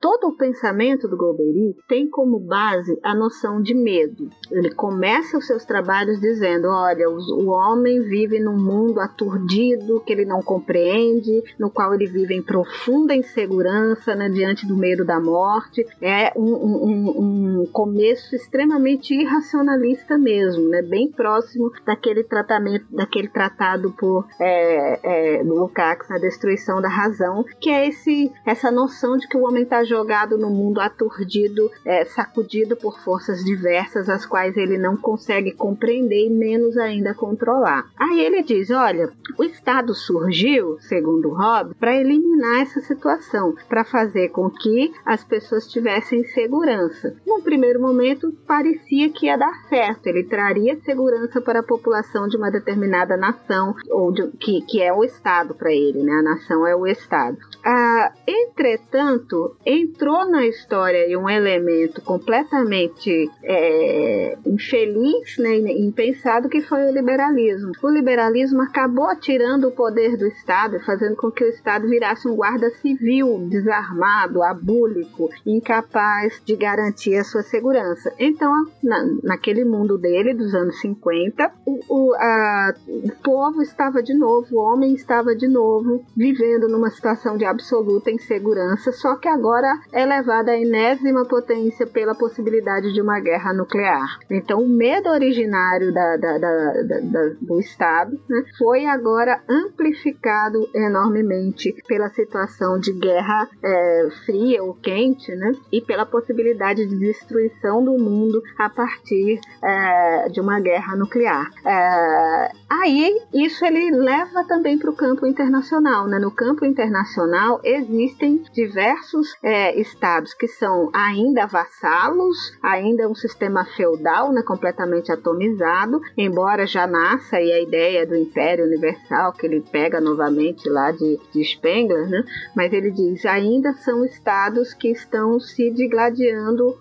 todo o pensamento do Golbery tem como base a noção de medo. Ele começa os seus trabalhos dizendo, olha, o, o homem vive num mundo aturdido que ele não compreende, no qual ele vive em profunda insegurança, né, diante do medo da morte. É um, um, um, começo extremamente irracionalista mesmo, né? Bem próximo daquele tratamento, daquele tratado por é, é, Lukács na destruição da razão, que é esse essa noção de que o homem está jogado no mundo aturdido, é, sacudido por forças diversas, as quais ele não consegue compreender e menos ainda controlar. Aí ele diz, olha, o Estado surgiu, segundo Hobbes, para eliminar essa situação, para fazer com que as pessoas tivessem segurança segurança. Num primeiro momento, parecia que ia dar certo, ele traria segurança para a população de uma determinada nação, ou de, que, que é o Estado para ele, né? A nação é o Estado. Ah, entretanto, entrou na história um elemento completamente é, infeliz, né, impensado, que foi o liberalismo. O liberalismo acabou tirando o poder do Estado fazendo com que o Estado virasse um guarda civil, desarmado, abúlico, incapaz de garantir a sua segurança. Então, na, naquele mundo dele, dos anos 50, o, o, a, o povo estava de novo, o homem estava de novo vivendo numa situação de absoluta insegurança, só que agora é levada à enésima potência pela possibilidade de uma guerra nuclear. Então, o medo originário da, da, da, do Estado né, foi agora amplificado enormemente pela situação de guerra é, fria ou quente, né, e pela possibilidade de destruição do mundo a partir é, de uma guerra nuclear. É, aí, isso ele leva também para o campo internacional. Né? No campo internacional, existem diversos é, estados que são ainda vassalos, ainda um sistema feudal né, completamente atomizado, embora já nasça aí a ideia do Império Universal, que ele pega novamente lá de, de Spengler, né? mas ele diz ainda são estados que estão se digladiando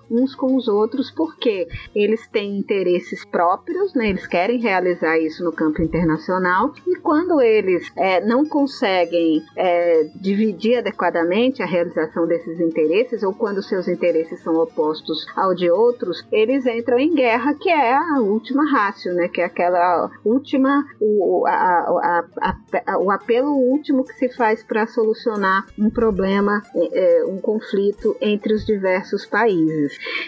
uns com os outros porque eles têm interesses próprios, né? eles querem realizar isso no campo internacional e quando eles é, não conseguem é, dividir adequadamente a realização desses interesses ou quando seus interesses são opostos ao de outros, eles entram em guerra, que é a última rácio, né? que é aquela última, o, a, a, a, o apelo último que se faz para solucionar um problema, é, é, um conflito entre os diversos países.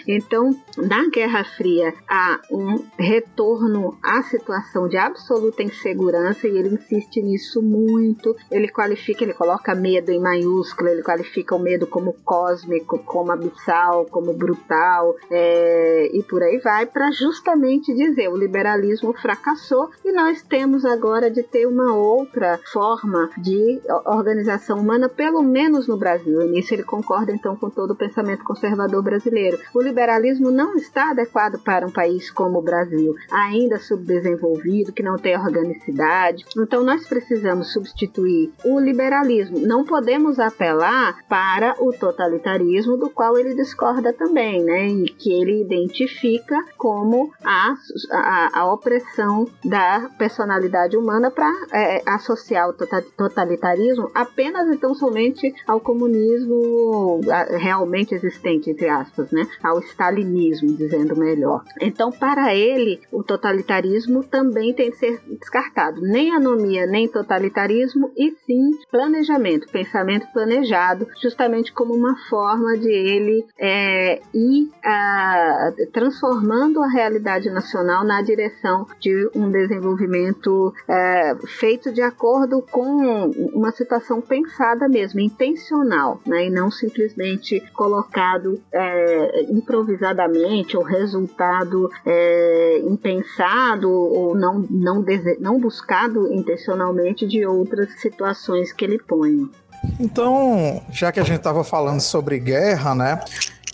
Então, na Guerra Fria, há um retorno à situação de absoluta insegurança e ele insiste nisso muito. Ele qualifica, ele coloca medo em maiúsculo, ele qualifica o medo como cósmico, como abissal, como brutal é, e por aí vai, para justamente dizer o liberalismo fracassou e nós temos agora de ter uma outra forma de organização humana, pelo menos no Brasil. E nisso ele concorda então com todo o pensamento conservador brasileiro. O liberalismo não está adequado para um país como o Brasil, ainda subdesenvolvido, que não tem organicidade. Então nós precisamos substituir o liberalismo. Não podemos apelar para o totalitarismo, do qual ele discorda também, né? E que ele identifica como a, a, a opressão da personalidade humana para é, associar o tota-, totalitarismo apenas então somente ao comunismo realmente existente, entre aspas, né? Ao stalinismo, dizendo melhor. Então, para ele, o totalitarismo também tem que ser descartado. Nem anomia, nem totalitarismo, e sim planejamento, pensamento planejado, justamente como uma forma de ele é, ir a, transformando a realidade nacional na direção de um desenvolvimento é, feito de acordo com uma situação pensada mesmo, intencional, né, e não simplesmente colocado é, improvisadamente ou resultado é, impensado ou não, não, não buscado intencionalmente de outras situações que ele põe. Então, já que a gente estava falando sobre guerra, né?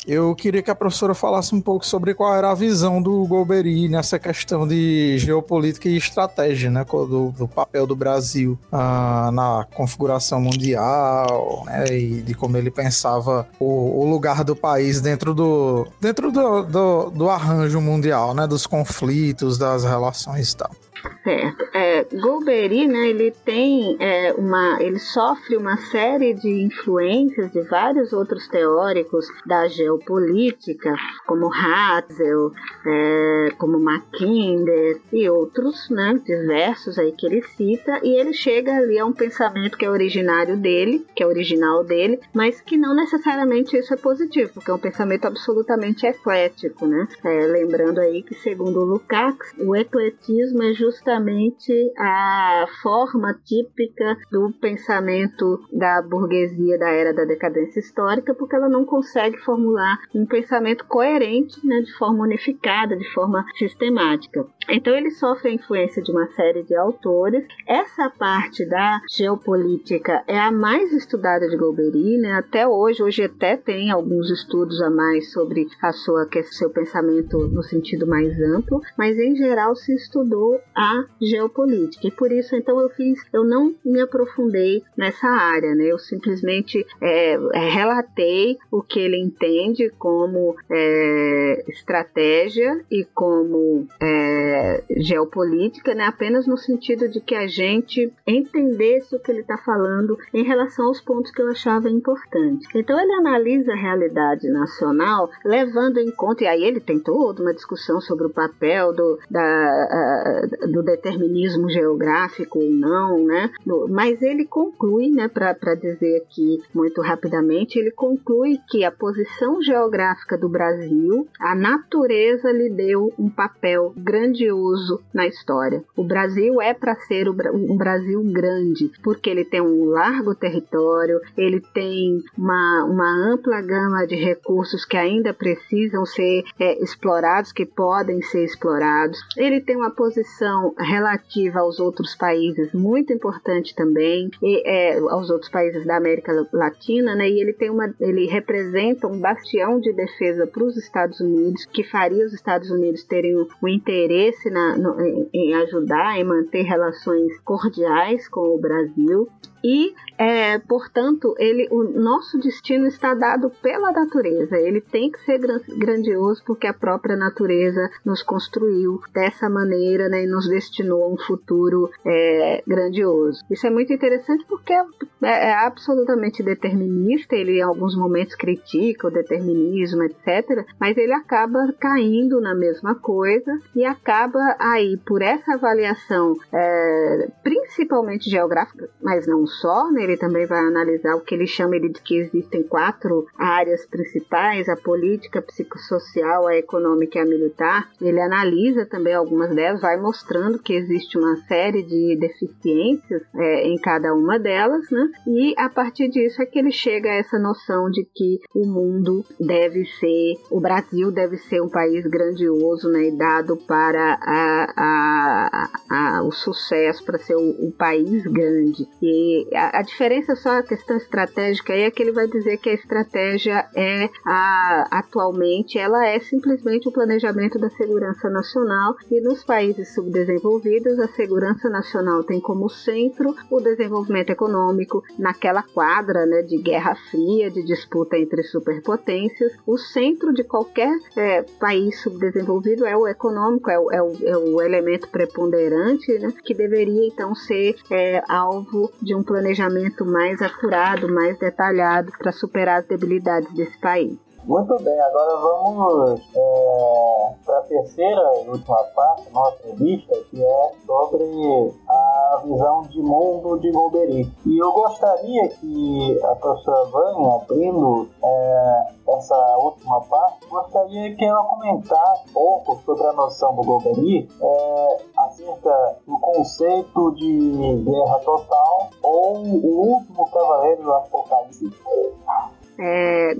Eu queria que a professora falasse um pouco sobre qual era a visão do Golbery nessa questão de geopolítica e estratégia, né, do, do papel do Brasil ah, na configuração mundial, né, e de como ele pensava o, o lugar do país dentro do dentro do, do, do arranjo mundial, né, dos conflitos, das relações e tal. Certo. É, Golbery, né, ele tem é, uma, ele sofre uma série de influências de vários outros teóricos da geopolítica, como Hatzel, é, como Mackinder e outros, né, diversos aí que ele cita, e ele chega ali a um pensamento que é originário dele, que é original dele, mas que não necessariamente isso é positivo, porque é um pensamento absolutamente eclético, né? É, lembrando aí que segundo Lukács, o ecletismo é justamente a forma típica do pensamento da burguesia da era da decadência histórica, porque ela não consegue formular um pensamento coerente, né, de forma unificada, de forma sistemática. Então ele sofre a influência de uma série de autores. Essa parte da geopolítica é a mais estudada de Golbery, né? Até hoje, hoje até tem alguns estudos a mais sobre a sua que é seu pensamento no sentido mais amplo, mas em geral se estudou a geopolítica. E por isso então eu fiz, eu não me aprofundei nessa área, né? Eu simplesmente é, é relatei o que ele entende como é, estratégia e como é, geopolítica, né? Apenas no sentido de que a gente entendesse o que ele está falando em relação aos pontos que eu achava importantes. Então ele analisa a realidade nacional levando em conta, e aí ele tem toda uma discussão sobre o papel do, da, do determinismo geográfico ou não, né? Mas ele conclui, né, para dizer aqui muito rapidamente, ele conclui que a posição geográfica do Brasil, a natureza lhe deu um papel grandioso na história. O Brasil é para ser um Brasil grande, porque ele tem um largo território, ele tem uma, uma ampla gama de recursos que ainda precisam ser é, explorados, que podem ser explorados. Ele tem uma posição relativa aos outros países muito importante também, e, é, aos outros países da América Latina, né? E ele tem uma, ele representa um bastião de defesa para os Estados Unidos, que faria os Estados Unidos terem o um interesse na, no, em, em ajudar, em manter relações cordiais com o Brasil e, é, portanto, ele, o nosso destino está dado pela natureza. Ele tem que ser grandioso porque a própria natureza nos construiu dessa maneira né, e nos destinou a um futuro é, grandioso. Isso é muito interessante porque é, é, absolutamente determinista. Ele, em alguns momentos, critica o determinismo, etc. Mas ele acaba caindo na mesma coisa e acaba aí, por essa avaliação, é, principalmente geográfica, mas não só, né? ele também vai analisar o que ele chama ele de que existem quatro áreas principais: a política, a psicossocial, a econômica e a militar. Ele analisa também algumas delas, vai mostrando que existe uma série de deficiências é, em cada uma delas, né? E a partir disso é que ele chega a essa noção de que o mundo deve ser, o Brasil deve ser um país grandioso, né? E dado para a, a, a, o sucesso, para ser o país grande. E a, a, diferença só a questão estratégica aí é que ele vai dizer que a estratégia é a, atualmente ela é simplesmente o planejamento da segurança nacional e nos países subdesenvolvidos a segurança nacional tem como centro o desenvolvimento econômico naquela quadra né, de guerra fria, de disputa entre superpotências. O centro de qualquer é, país subdesenvolvido é o econômico, é o, é o, é o elemento preponderante né, que deveria então ser é, alvo de um planejamento mais acurado, mais detalhado para superar as debilidades desse país. Muito bem, agora vamos é, para a terceira e última parte da nossa entrevista, que é sobre a visão de mundo de Golbery. E eu gostaria que a professora Vânia, abrindo é, essa última parte, gostaria que ela comentasse um pouco sobre a noção do Golbery é, acerca do conceito de guerra total ou o último cavaleiro do Apocalipse é,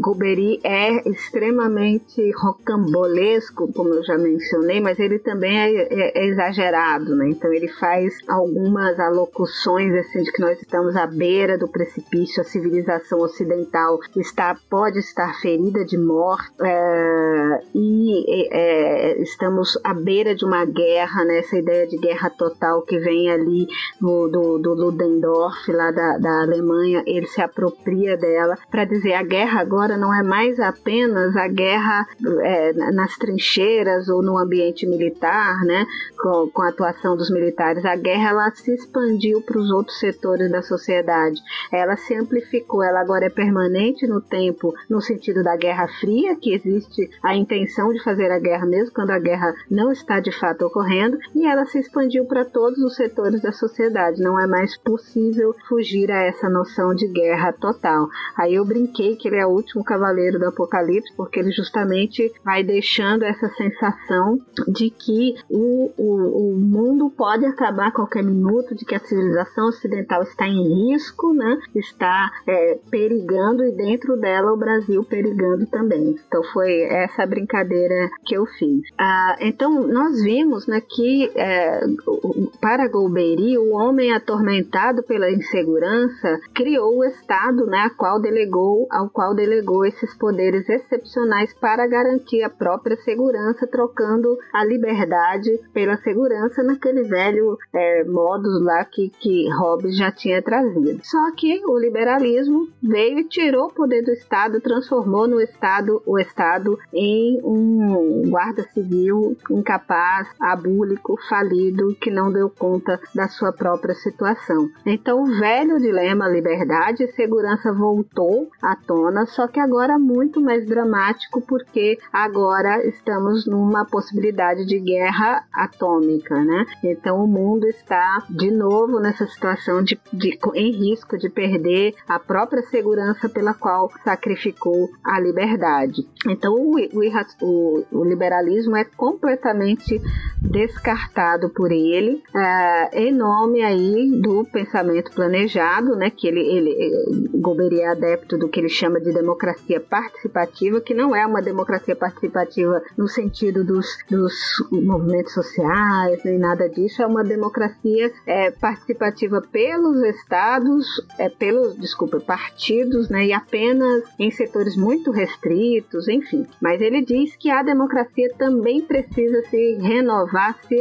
é extremamente rocambolesco, como eu já mencionei, mas ele também é, é, é, exagerado, né? Então ele faz algumas alocuções assim de que nós estamos à beira do precipício, a civilização ocidental está pode estar ferida de morte é, e é, estamos à beira de uma guerra, né? Essa ideia de guerra total que vem ali no, do, do Ludendorff lá da, da Alemanha, ele se apropria dela para dizer a guerra agora não é mais apenas a guerra é, nas trincheiras ou no ambiente militar, né, com, com a atuação dos militares. A guerra ela se expandiu para os outros setores da sociedade. Ela se amplificou. Ela agora é permanente no tempo, no sentido da Guerra Fria, que existe a intenção de fazer a guerra mesmo quando a guerra não está de fato ocorrendo, e ela se expandiu para todos os setores da sociedade. Não é mais possível fugir a essa noção de guerra total. Aí eu brinquei que ele é o último cavaleiro do Apocalipse, porque ele justamente vai deixando essa sensação de que o, o, o mundo pode acabar a qualquer minuto, de que a civilização ocidental está em risco, né? está é, perigando e dentro dela o Brasil perigando também. Então foi essa brincadeira que eu fiz. Ah, então nós vimos né, que é, para Golbery, o homem atormentado pela insegurança criou o Estado, né, a qual delegou, ao qual delegou esses poderes excepcionais para garantir a própria segurança, trocando a liberdade pela segurança naquele velho é, lá que, que Hobbes já tinha trazido. Só que o liberalismo veio e tirou o poder do Estado, transformou no Estado o Estado em um guarda civil incapaz, abúlico, falido, que não deu conta da sua própria situação. Então, o velho dilema liberdade e segurança voltou à tona, só que agora muito mais dramático, porque agora estamos numa possibilidade de guerra atômica, né? Então, o mundo está de novo nessa situação de, de em risco de perder a própria segurança pela qual sacrificou a liberdade. Então, o, o, o liberalismo é completamente descartado por ele, é, em nome aí do pensamento planejado, né, que ele, ele Golbery é adepto do que ele chama de democracia participativa, que não é uma democracia participativa no sentido dos, dos movimentos sociais, nem nada disso, é uma democracia é, participativa pelos estados, é, pelos, desculpa, partidos, né, e apenas em setores muito restritos, enfim. Mas ele diz que a democracia também precisa se renovar, se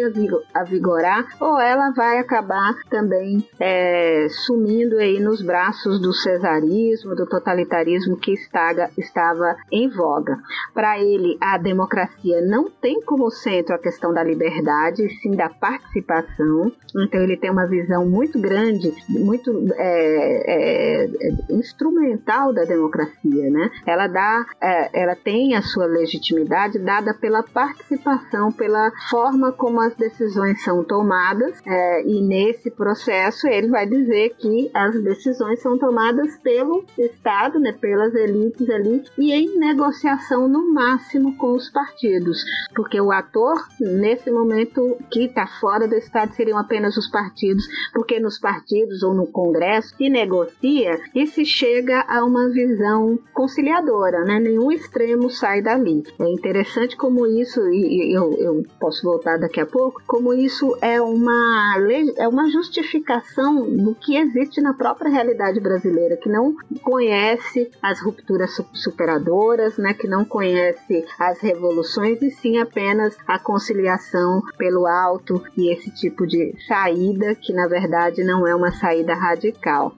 avigorar, ou ela vai acabar também é, sumindo aí nos braços do cesarismo, do totalitarismo que estaga, estava em voga. Para ele, a democracia não tem como centro a questão da liberdade, sim da participação. Então ele tem uma visão muito grande, muito é, é, instrumental da democracia, né? Ela dá, é, ela tem a sua legitimidade dada pela participação, pela forma como as decisões são tomadas é, e nesse processo ele vai dizer que as decisões são tomadas pelo Estado, né, pelas elites ali e em negociação no máximo com os partidos, porque o ator nesse momento que está fora do Estado seriam apenas os partidos, porque nos partidos ou no Congresso se negocia e se chega a uma visão conciliadora, né? Nenhum extremo sai dali. É interessante como isso e eu, eu posso voltar daqui a pouco, como isso é uma é uma justificação do que existe na própria realidade brasileira, que não conhece as rupturas superadoras, né, que não conhece as revoluções e sim apenas a conciliação pelo alto e esse tipo de saída que na verdade não é uma saída radical.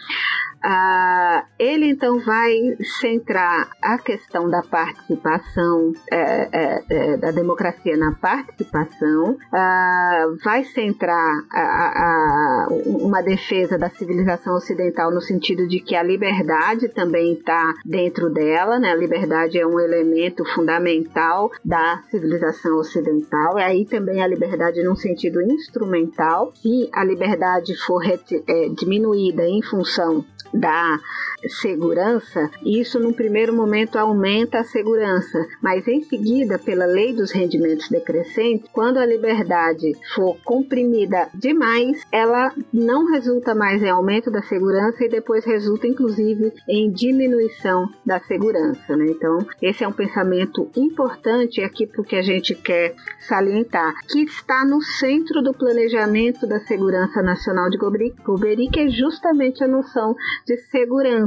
Ah, ele então vai centrar a questão da participação, é, é, é, da democracia na participação, ah, vai centrar a, a, uma defesa da civilização ocidental no sentido de que a liberdade também está dentro dela, né? a liberdade é um elemento fundamental da civilização ocidental, e aí também a liberdade num sentido instrumental, se a liberdade for é, diminuída em função da segurança, isso num primeiro momento aumenta a segurança, mas em seguida, pela lei dos rendimentos decrescentes, quando a liberdade for comprimida demais, ela não resulta mais em aumento da segurança e depois resulta inclusive em diminuição da segurança. Né? Então, esse é um pensamento importante aqui porque a gente quer salientar que está no centro do planejamento da segurança nacional de Golbery, que é justamente a noção de segurança.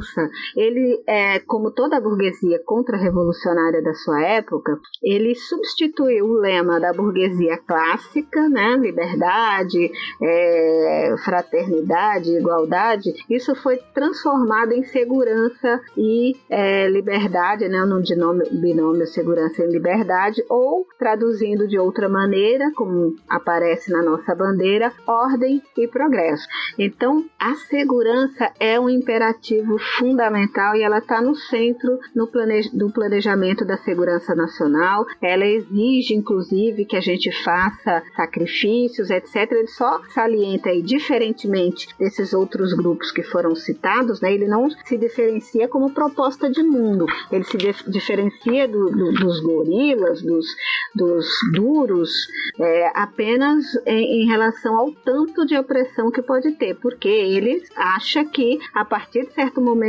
Ele, é, como toda a burguesia contra-revolucionária da sua época, ele substituiu o lema da burguesia clássica, né, liberdade, é, fraternidade, igualdade, isso foi transformado em segurança e é, liberdade, né, no binômio, binômio segurança e liberdade, ou traduzindo de outra maneira, como aparece na nossa bandeira, ordem e progresso. Então, a segurança é um imperativo fundamental e ela está no centro no plane... do planejamento da segurança nacional. Ela exige, inclusive, que a gente faça sacrifícios, etc. Ele só salienta aí, diferentemente desses outros grupos que foram citados, né, ele não se diferencia como proposta de mundo, ele se diferencia do, do, dos gorilas, dos, dos duros, é, apenas em, em relação ao tanto de opressão que pode ter, porque ele acha que a partir de certo momento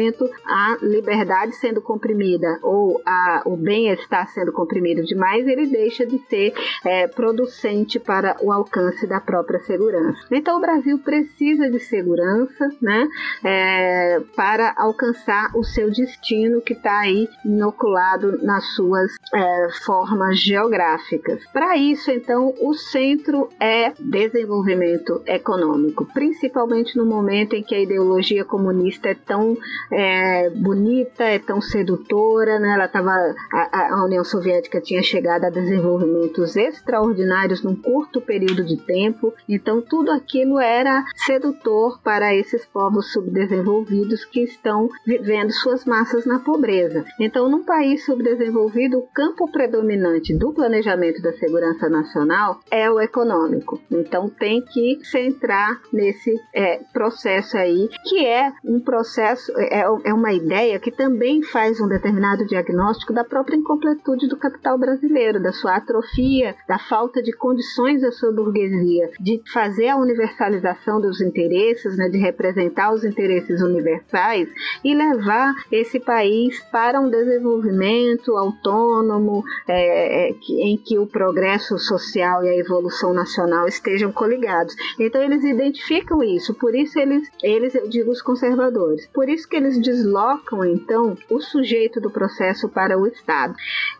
a liberdade sendo comprimida ou a, o bem-estar sendo comprimido demais, ele deixa de ser é, producente para o alcance da própria segurança. Então o Brasil precisa de segurança, né, é, para alcançar o seu destino que está aí inoculado nas suas é, formas geográficas. Para isso, então, o centro é desenvolvimento econômico, principalmente no momento em que a ideologia comunista é tão é, bonita, é tão sedutora, né? Ela tava, a, a União Soviética tinha chegado a desenvolvimentos extraordinários num curto período de tempo, então tudo aquilo era sedutor para esses povos subdesenvolvidos que estão vivendo suas massas na pobreza. Então, num país subdesenvolvido, o campo predominante do planejamento da segurança nacional é o econômico. Então, tem que centrar nesse é, processo aí, que é um processo, é, é uma ideia que também faz um determinado diagnóstico da própria incompletude do capital brasileiro, da sua atrofia, da falta de condições da sua burguesia, de fazer a universalização dos interesses, né, de representar os interesses universais e levar esse país para um desenvolvimento autônomo, é, é, em que o progresso social e a evolução nacional estejam coligados. Então eles identificam isso, por isso eles, eles eu digo os conservadores, por isso que eles deslocam então o sujeito do processo para o Estado.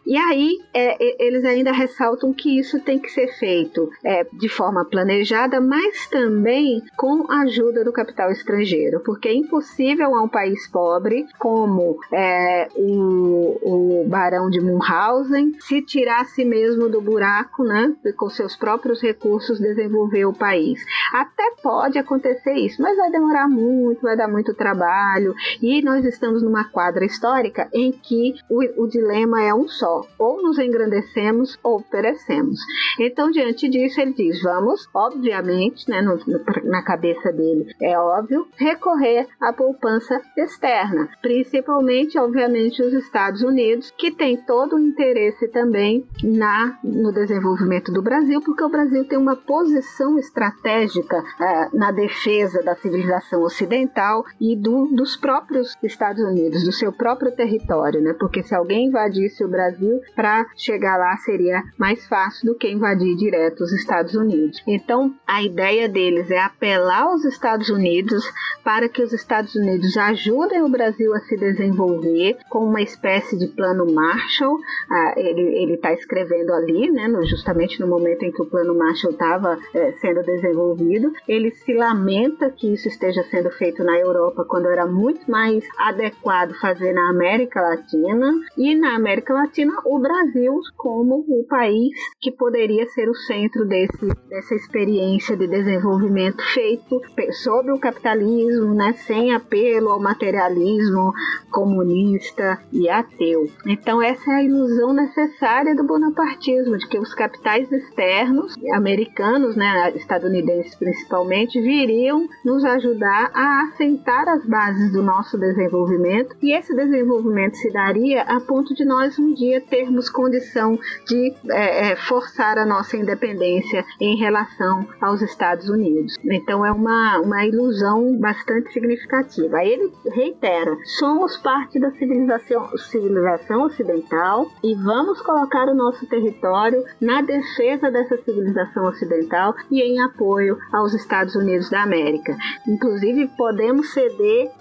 E aí é, eles ainda ressaltam que isso tem que ser feito é, de forma planejada, mas também com a ajuda do capital estrangeiro, porque é impossível a um país pobre como é, o, o Barão de Munchausen se tirar a si mesmo do buraco, né, e com seus próprios recursos desenvolver o país. Até pode acontecer isso, mas vai demorar muito, vai dar muito trabalho e nós estamos numa quadra histórica em que o, o dilema é um só: ou nos engrandecemos ou perecemos. Então, diante disso, ele diz: vamos, obviamente, né, no, na cabeça dele, é óbvio, recorrer à poupança externa, principalmente, obviamente, os Estados Unidos, que tem todo o interesse também na, no desenvolvimento do Brasil, porque o Brasil tem uma posição estratégica é, na defesa da civilização ocidental e do, dos próprios Estados Unidos, do seu próprio território, né? Porque se alguém invadisse o Brasil, para chegar lá seria mais fácil do que invadir direto os Estados Unidos. Então, a ideia deles é apelar aos Estados Unidos para que os Estados Unidos ajudem o Brasil a se desenvolver com uma espécie de plano Marshall. Ah, ele está escrevendo ali, né, no, justamente no momento em que o plano Marshall estava é, sendo desenvolvido. Ele se lamenta que isso esteja sendo feito na Europa quando era muito mais adequado fazer na América Latina. E na América Latina, o Brasil como o país que poderia ser o centro desse, dessa experiência de desenvolvimento feito sobre o capitalismo, né, sem apelo ao materialismo comunista e ateu. Então essa é a ilusão necessária do bonapartismo, de que os capitais externos, americanos, né, estadunidenses principalmente, viriam nos ajudar a assentar as bases do nosso desenvolvimento e esse desenvolvimento se daria a ponto de nós um dia termos condição de é, é forçar a nossa independência em relação aos Estados Unidos. Então é uma, uma ilusão bastante significativa. Aí ele reitera: somos parte da civilização, civilização ocidental e vamos colocar o nosso território na defesa dessa civilização ocidental e em apoio aos Estados Unidos da América. Inclusive, podemos ceder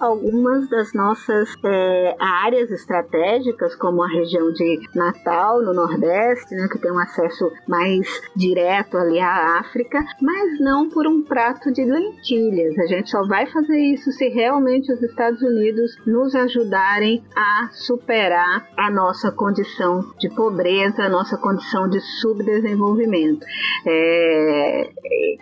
algumas das nossas é, áreas estratégicas, como a região de Natal, no Nordeste, né, que tem um acesso mais direto ali à África, mas não por um prato de lentilhas. A gente só vai fazer isso se realmente os Estados Unidos nos ajudarem a superar a nossa condição de pobreza, a nossa condição de subdesenvolvimento. É,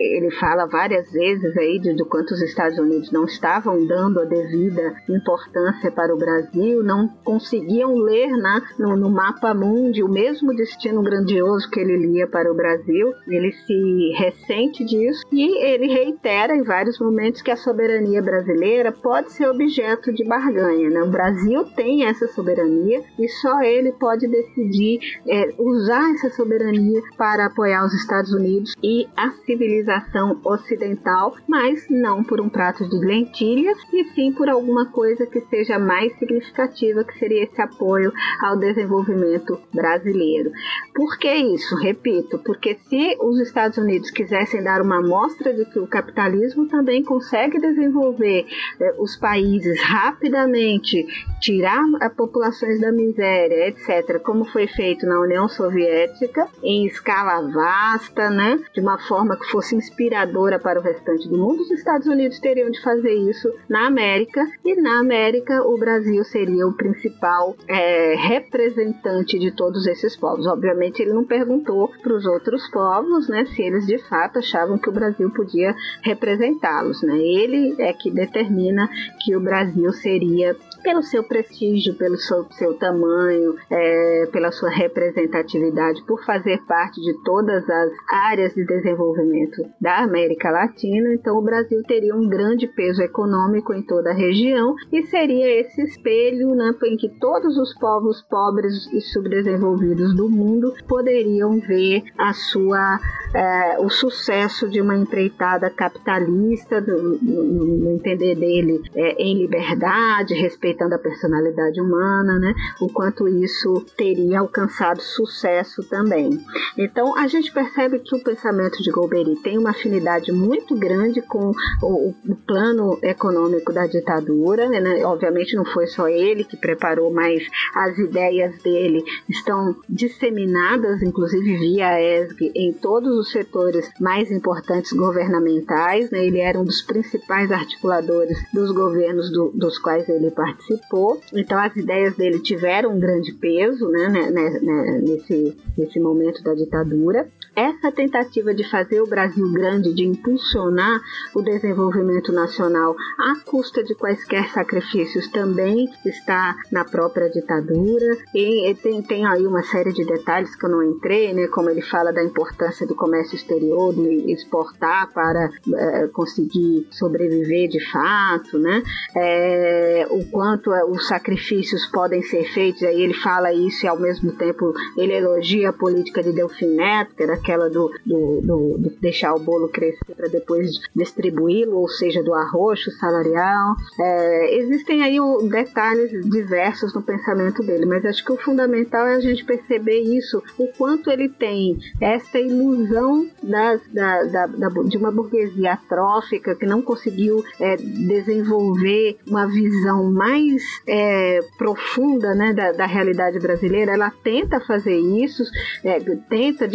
ele fala várias vezes aí de, de quanto os Estados Unidos não estavam dando a devida importância para o Brasil, não conseguiam ler né, no, no mapa mundi o mesmo destino grandioso que ele lia para o Brasil. Ele se ressente disso e ele reitera em vários momentos que a soberania brasileira pode ser objeto de barganha. Né? O Brasil tem essa soberania e só ele pode decidir é, usar essa soberania para apoiar os Estados Unidos e a civilização ocidental, mas não por um prato de lentilhas, e sim por alguma coisa que seja mais significativa, que seria esse apoio ao desenvolvimento brasileiro. Por que isso? Repito, porque se os Estados Unidos quisessem dar uma amostra de que o capitalismo também consegue desenvolver eh, os países rapidamente, tirar as populações da miséria, etc., como foi feito na União Soviética, em escala vasta, né, de uma forma que fosse inspiradora para o restante do mundo, os Estados Unidos teriam de fazer isso na América, e na América o Brasil seria o principal é, representante de todos esses povos. Obviamente, ele não perguntou para os outros povos né, se eles de fato achavam que o Brasil podia representá-los. Né? Ele é que determina que o Brasil seria pelo seu prestígio, pelo seu, seu tamanho, é, pela sua representatividade, por fazer parte de todas as áreas de desenvolvimento da América Latina. Então, o Brasil teria um grande peso econômico em toda a região e seria esse espelho né, em que todos os povos pobres e subdesenvolvidos do mundo poderiam ver a sua, é, o sucesso de uma empreitada capitalista, no, entender dele, é, em liberdade, respeito respeitando a personalidade humana, né? O quanto isso teria alcançado sucesso também. Então a gente percebe que o pensamento de Golbery tem uma afinidade muito grande com o, o plano econômico da ditadura, né? Obviamente não foi só ele que preparou, mas as ideias dele estão disseminadas, inclusive via ESG, em todos os setores mais importantes governamentais. Né? Ele era um dos principais articuladores dos governos do, dos quais ele participou participou, então as ideias dele tiveram um grande peso né, né, né, nesse, nesse momento da ditadura. Essa tentativa de fazer o Brasil grande, de impulsionar o desenvolvimento nacional à custa de quaisquer sacrifícios, também está na própria ditadura. E tem, tem aí uma série de detalhes que eu não entrei, né, como ele fala da importância do comércio exterior, de exportar para é, conseguir sobreviver de fato, né, é, o quanto é, os sacrifícios podem ser feitos, aí ele fala isso e ao mesmo tempo ele elogia a política de Delfim Neto, que era aquela do, do, do, deixar o bolo crescer para depois distribuí-lo, ou seja, do arroxo salarial. É, existem aí detalhes diversos no pensamento dele, mas acho que o fundamental é a gente perceber isso, o quanto ele tem essa ilusão das, da, da, da, de uma burguesia atrófica que não conseguiu é, desenvolver uma visão mais é, profunda né, da, da, realidade brasileira, ela tenta fazer isso, é, tenta,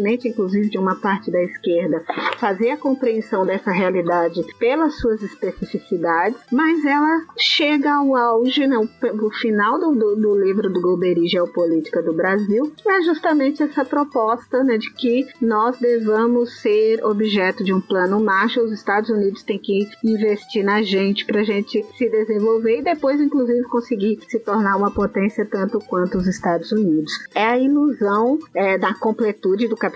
diferentemente inclusive de uma parte da esquerda, fazer a compreensão dessa realidade pelas suas especificidades, mas ela chega ao auge, né, o, final do, do, do livro do Golbery, Geopolítica do Brasil, é justamente essa proposta né, de que nós devamos ser objeto de um plano macho, os Estados Unidos têm que investir na gente para a gente se desenvolver e depois, inclusive, conseguir se tornar uma potência tanto quanto os Estados Unidos. É a ilusão é, da completude do capitalismo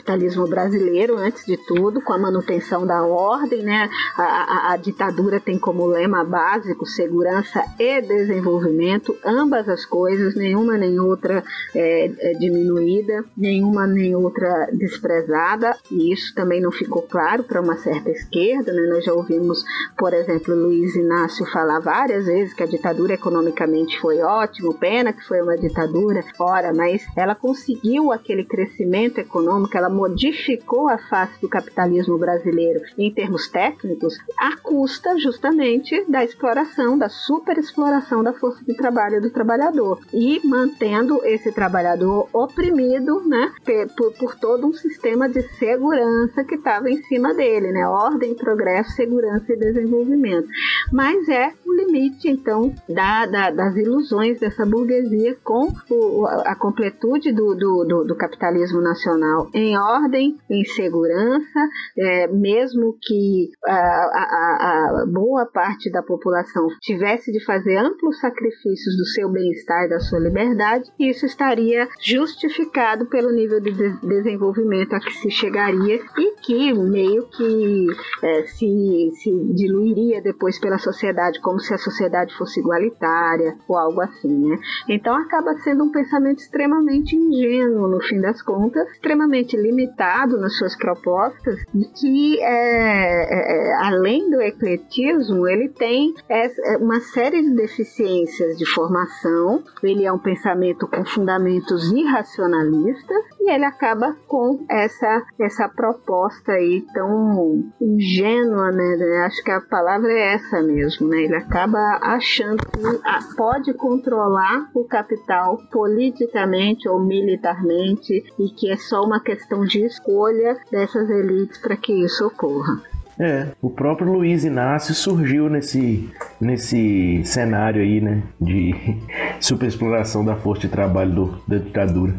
brasileiro, antes de tudo, com a manutenção da ordem, né? A, a, a ditadura tem como lema básico segurança e desenvolvimento, ambas as coisas, nenhuma nem outra é, é diminuída, nenhuma nem outra desprezada, e isso também não ficou claro para uma certa esquerda, né? Nós já ouvimos, por exemplo, Luiz Inácio falar várias vezes que a ditadura economicamente foi ótimo, pena que foi uma ditadura, ora, mas ela conseguiu aquele crescimento econômico, ela modificou a face do capitalismo brasileiro em termos técnicos, à custa justamente da exploração, da superexploração da força de trabalho do trabalhador e mantendo esse trabalhador oprimido, né, por, por todo um sistema de segurança que estava em cima dele, né, ordem, progresso, segurança e desenvolvimento. Mas é o limite, então, da, da, das ilusões dessa burguesia com o, a completude do, do, do, do, capitalismo nacional em em ordem, em segurança, é, mesmo que a, a, a, boa parte da população tivesse de fazer amplos sacrifícios do seu bem-estar e da sua liberdade, isso estaria justificado pelo nível de desenvolvimento a que se chegaria e que meio que é, se, se diluiria depois pela sociedade, como se a sociedade fosse igualitária ou algo assim, né? Então acaba sendo um pensamento extremamente ingênuo, no fim das contas, extremamente limitado nas suas propostas, de que é, é, é além do ecletismo, ele tem é, uma série de deficiências de formação, ele é um pensamento com fundamentos irracionalistas e ele acaba com essa, essa proposta aí tão ingênua, né? Acho que a palavra é essa mesmo, né? Ele acaba achando que ah, pode controlar o capital politicamente ou militarmente e que é só uma questão de escolha dessas elites para que isso ocorra. É, o próprio Luiz Inácio surgiu nesse, nesse cenário aí, né, de superexploração da força de trabalho do, da ditadura.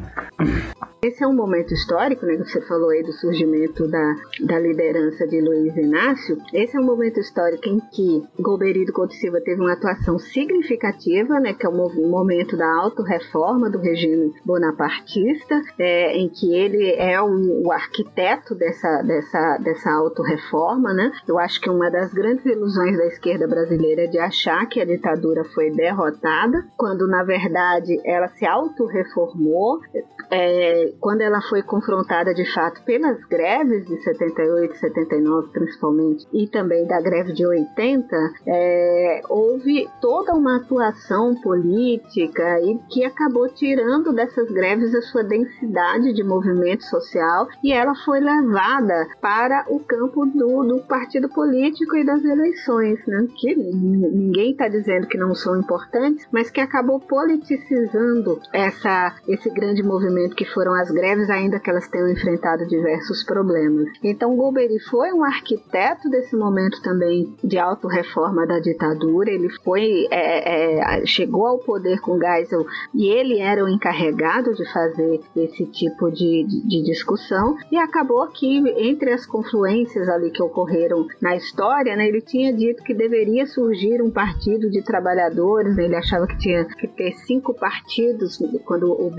Esse é um momento histórico, né? Que você falou aí do surgimento da, da liderança de Luiz Inácio. Esse é um momento histórico em que Golbery do Couto Silva teve uma atuação significativa, né? Que é o momento da autorreforma do regime bonapartista, é, em que ele é o, o, arquiteto dessa, dessa, dessa autorreforma, né? Eu acho que uma das grandes ilusões da esquerda brasileira é de achar que a ditadura foi derrotada, quando na verdade ela se autorreformou. É, quando ela foi confrontada de fato pelas greves de 78, 79 principalmente, e também da greve de 80, é, houve toda uma atuação política e que acabou tirando dessas greves a sua densidade de movimento social e ela foi levada para o campo do, do partido político e das eleições, né? que ninguém está dizendo que não são importantes, mas que acabou politicizando essa, esse grande movimento que foram as greves, ainda que elas tenham enfrentado diversos problemas. Então, Golbery foi um arquiteto desse momento também de autorreforma da ditadura. Ele foi, é, é, chegou ao poder com Geisel e ele era o encarregado de fazer esse tipo de, de, de discussão. E acabou que, entre as confluências ali que ocorreram na história, né, ele tinha dito que deveria surgir um partido de trabalhadores. Ele achava que tinha que ter cinco partidos quando o,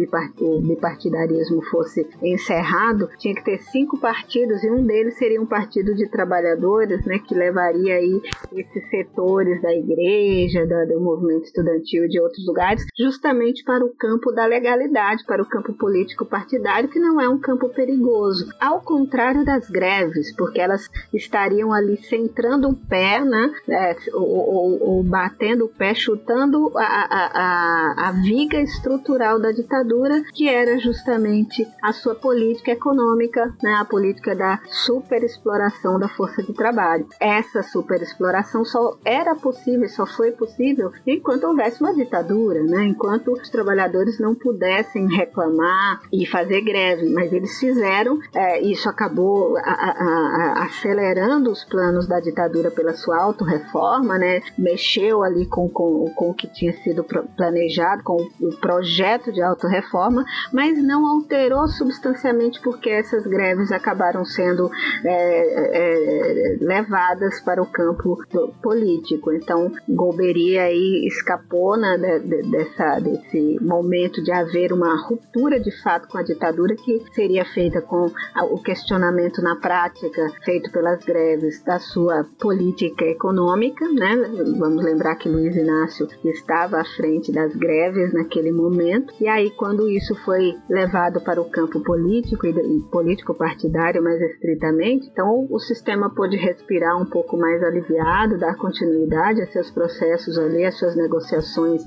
bipartidarismo fosse encerrado, tinha que ter cinco partidos e um deles seria um partido de trabalhadores, né, que levaria aí esses setores da igreja, da, do movimento estudantil e de outros lugares, justamente para o campo da legalidade, para o campo político partidário, que não é um campo perigoso. Ao contrário das greves, porque elas estariam ali centrando o pé, né, é, ou, ou, ou, batendo o pé, chutando a, a, a, a viga estrutural da ditadura, que era justamente a sua política econômica, né, a política da superexploração da força de trabalho. Essa superexploração só era possível, só foi possível enquanto houvesse uma ditadura, né, enquanto os trabalhadores não pudessem reclamar e fazer greve, mas eles fizeram, é, isso acabou a, a, a, acelerando os planos da ditadura pela sua autorreforma, né, mexeu ali com, com, com o que tinha sido planejado, com o projeto de autorreforma, mas não alterou alterou substancialmente porque essas greves acabaram sendo é, é, levadas para o campo político. Então, Golbery aí escapou né, de, de, dessa, desse momento de haver uma ruptura de fato com a ditadura que seria feita com o questionamento na prática feito pelas greves da sua política econômica, né? Vamos lembrar que Luiz Inácio estava à frente das greves naquele momento. E aí, quando isso foi levado para o campo político e político partidário mais estritamente, então o sistema pôde respirar um pouco mais aliviado, dar continuidade a seus processos ali, a suas negociações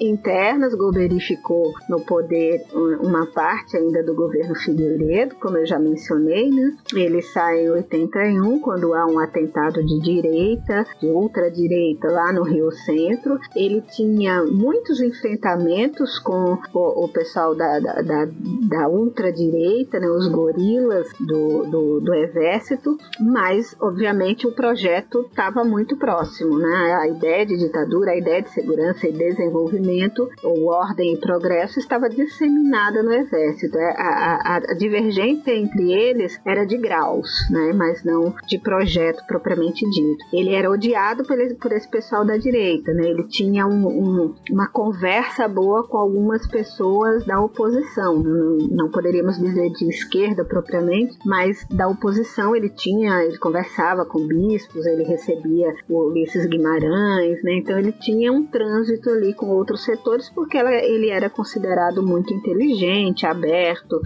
internas. Golbery ficou no poder uma parte ainda do governo Figueiredo, como eu já mencionei, né? Ele sai em 81, quando há um atentado de direita, de ultradireita lá no Rio Centro. Ele tinha muitos enfrentamentos com o, o pessoal da, da, da, da ultradireita, né, os gorilas do, do, do exército, mas obviamente o projeto estava muito próximo, né? A ideia de ditadura, a ideia de segurança e desenvolvimento, ou ordem e progresso estava disseminada no exército. É, a, a, a divergência entre eles era de graus, né? Mas não de projeto propriamente dito. Ele era odiado por, por esse pessoal da direita, né? Ele tinha um, um, uma conversa boa com algumas pessoas da oposição. Não, não poderíamos dizer de esquerda propriamente, mas da oposição ele tinha, ele conversava com bispos, ele recebia o Ulisses Guimarães, né? Então ele tinha um trânsito ali com outros setores porque ele era considerado muito inteligente, aberto,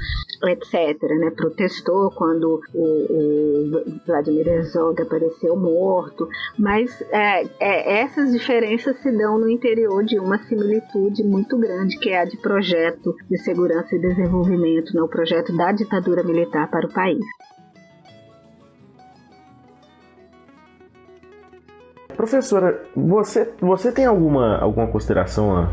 etc. Né? Protestou quando o, o Vladimir Herzog apareceu morto, mas é, é, essas diferenças se dão no interior de uma similitude muito grande que é a de projeto de segurança e desenvolvimento, né? o projeto da ditadura militar para o país. Professora, você, você tem alguma, alguma consideração a,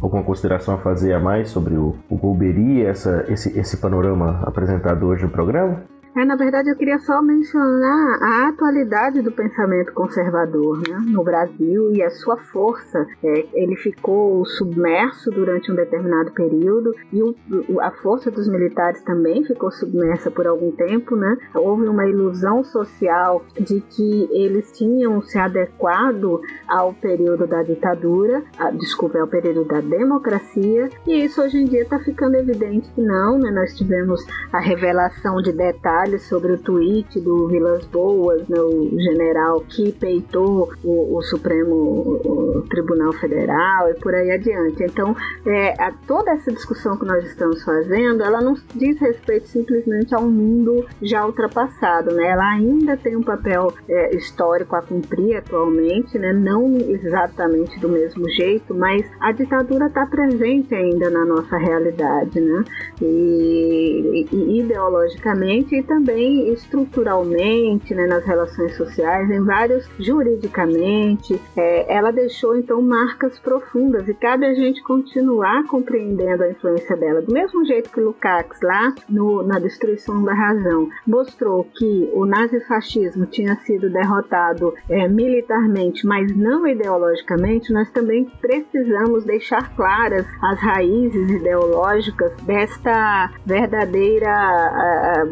alguma consideração a fazer a mais sobre o, o Golbery, essa, esse, esse panorama apresentado hoje no programa? É, na verdade, eu queria só mencionar a atualidade do pensamento conservador né, no Brasil e a sua força. É, ele ficou submerso durante um determinado período e o, a força dos militares também ficou submersa por algum tempo. Né? Houve uma ilusão social de que eles tinham se adequado ao período da ditadura, a, desculpa, ao período da democracia, e isso hoje em dia está ficando evidente que não. Né? Nós tivemos a revelação de detalhes sobre o tweet do Vilas Boas, né, o general que peitou o, o Supremo o Tribunal Federal e por aí adiante. Então, é, a, toda essa discussão que nós estamos fazendo, ela não diz respeito simplesmente a um mundo já ultrapassado, né? Ela ainda tem um papel é, histórico a cumprir atualmente, né? Não exatamente do mesmo jeito, mas a ditadura está presente ainda na nossa realidade, né? E, e ideologicamente e também estruturalmente, né, nas relações sociais, em vários juridicamente, é, ela deixou então marcas profundas e cabe a gente continuar compreendendo a influência dela. Do mesmo jeito que Lukács lá no, na Destruição da Razão mostrou que o nazifascismo tinha sido derrotado é, militarmente, mas não ideologicamente, nós também precisamos deixar claras as raízes ideológicas desta verdadeira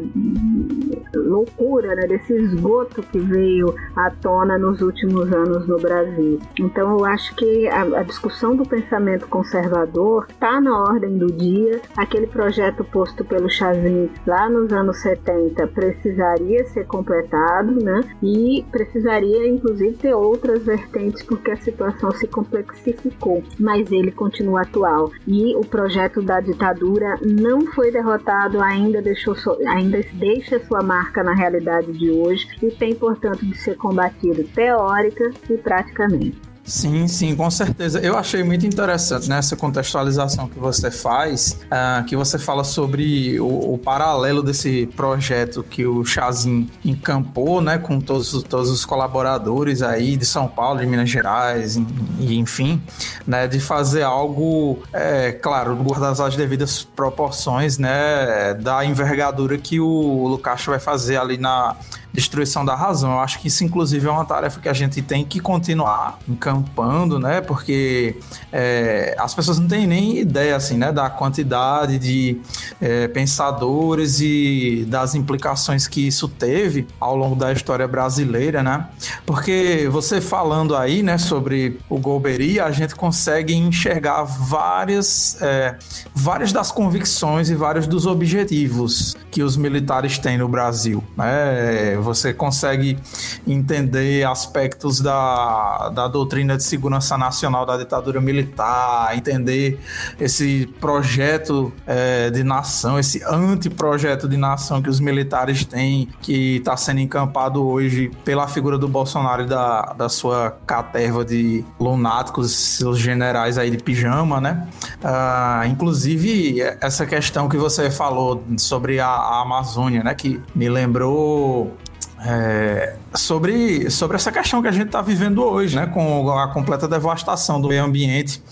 loucura, né, desse esgoto que veio à tona nos últimos anos no Brasil. Então eu acho que a, a discussão do pensamento conservador está na ordem do dia. Aquele projeto posto pelo Chazin lá nos anos 70 precisaria ser completado, né? E precisaria inclusive ter outras vertentes porque a situação se complexificou, mas ele continua atual. E o projeto da ditadura não foi derrotado, ainda deixou ainda deixa sua marca na realidade de hoje e tem, portanto, de ser combatido teórica e praticamente. Sim, sim, com certeza. Eu achei muito interessante nessa contextualização que você faz, uh, que você fala sobre o, o, paralelo desse projeto que o Chazin encampou, né, com todos, todos os colaboradores aí de São Paulo, de Minas Gerais, e enfim, né, de fazer algo, é, claro, guardar as devidas proporções, né, da envergadura que o Lucas vai fazer ali na destruição da razão. Eu acho que isso, inclusive, é uma tarefa que a gente tem que continuar encampando, né? Porque é, as pessoas não têm nem ideia, assim, né? Da quantidade de é, pensadores e das implicações que isso teve ao longo da história brasileira, né? Porque você falando aí, né, sobre o Golbery, a gente consegue enxergar várias, é, várias das convicções e vários dos objetivos que os militares têm no Brasil, né? Você consegue entender aspectos da, da doutrina de segurança nacional da ditadura militar, entender esse projeto é, de nação, esse anteprojeto de nação que os militares têm, que está sendo encampado hoje pela figura do Bolsonaro e da, da sua caterva de lunáticos, seus generais aí de pijama, né? Ah, inclusive, essa questão que você falou sobre a, a Amazônia, né? Que me lembrou é, sobre, sobre essa questão que a gente está vivendo hoje, né, com a completa devastação do meio ambiente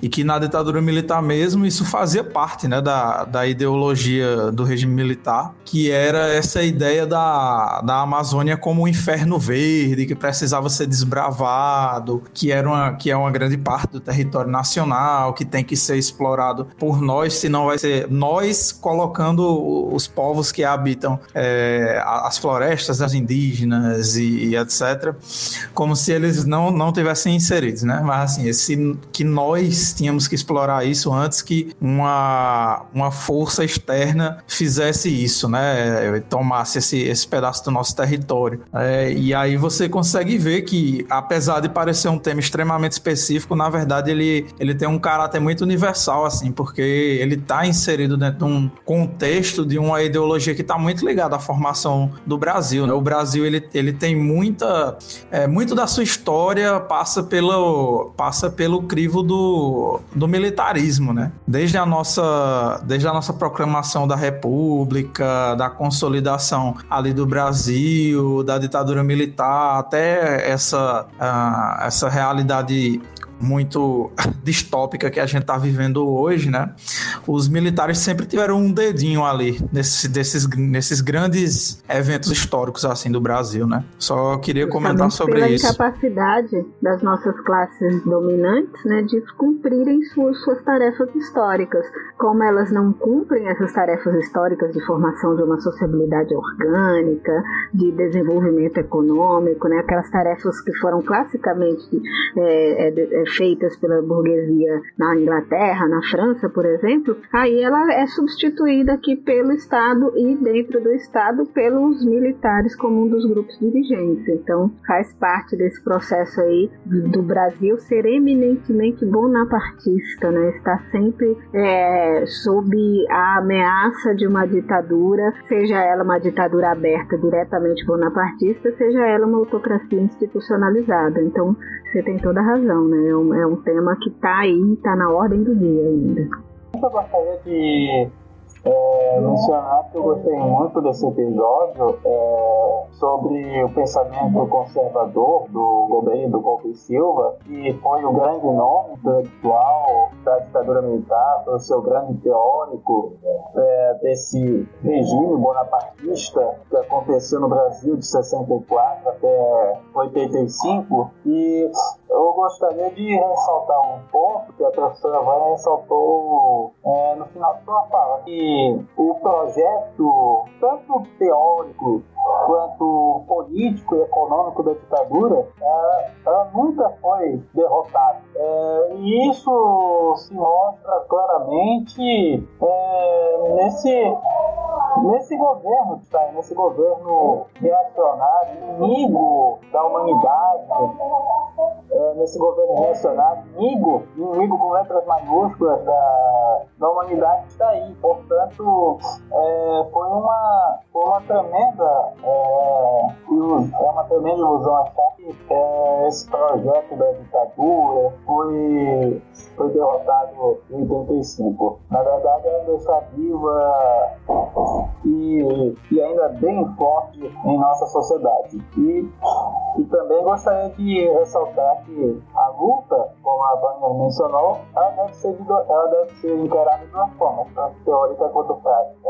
e que na ditadura militar mesmo isso fazia parte, né, da, da ideologia do regime militar, que era essa ideia da, da Amazônia como um inferno verde que precisava ser desbravado, que era uma, que é uma grande parte do território nacional, que tem que ser explorado por nós, senão vai ser nós colocando os povos que habitam é, as florestas, as indígenas e, e, etc., como se eles não, não tivessem inseridos, né? Mas assim, esse, que nós tínhamos que explorar isso antes que uma, uma força externa fizesse isso, né? Tomasse esse, esse pedaço do nosso território. É, e aí você consegue ver que, apesar de parecer um tema extremamente específico, na verdade ele, ele tem um caráter muito universal, assim, porque ele está inserido dentro de um contexto de uma ideologia que está muito ligada à formação do Brasil. Né? O Brasil ele, ele tem muita. É, muito da sua história passa pelo, passa pelo crivo do, do militarismo, né? Desde a, nossa, desde a nossa proclamação da República, da consolidação ali do Brasil, da ditadura militar, até essa, uh, essa realidade muito distópica que a gente está vivendo hoje, né? Os militares sempre tiveram um dedinho ali nesse, desses, nesses grandes eventos históricos assim do Brasil, né? Só queria comentar sobre pela isso. Pela incapacidade das nossas classes dominantes, né, de cumprirem suas, suas tarefas históricas. Como elas não cumprem essas tarefas históricas de formação de uma sociabilidade orgânica, de desenvolvimento econômico, né? Aquelas tarefas que foram classicamente é, é, feitas pela burguesia na Inglaterra, na França, por exemplo, aí ela é substituída aqui pelo Estado e dentro do Estado pelos militares como um dos grupos dirigentes. Então faz parte desse processo aí do Brasil ser eminentemente bonapartista, né? Está sempre é, sob a ameaça de uma ditadura, seja ela uma ditadura aberta diretamente bonapartista, seja ela uma autocracia institucionalizada. Então você tem toda a razão, né? É um, é um tema que está aí, está na ordem do dia ainda. Eu gostaria de é, mencionar que eu gostei muito desse episódio é, sobre o pensamento conservador do governo do Golpe Silva, que foi o grande nome intelectual da ditadura militar, foi o seu grande teórico é, desse regime bonapartista que aconteceu no Brasil de 64 até 85 e eu gostaria de ressaltar um ponto que a professora Vânia ressaltou é, no final da sua fala, que o projeto, tanto teórico quanto político e econômico da ditadura, é, ela nunca foi derrotada. É, e isso se mostra claramente é, nesse nesse governo, tá? nesse governo reacionário, inimigo da humanidade, é, nesse governo reacionário, inimigo, inimigo com letras maiúsculas da, da humanidade está aí. Portanto, é, foi uma, foi uma tremenda é, é uma tremenda ilusão achar que é, esse projeto da ditadura foi, foi derrotado em 85. Na verdade, ainda está viva e, e ainda bem forte em nossa sociedade. E, e também gostaria de ressaltar que a luta, como a Vânia mencionou, ela deve ser, ela deve ser encarada de duas formas, tanto teórica quanto prática.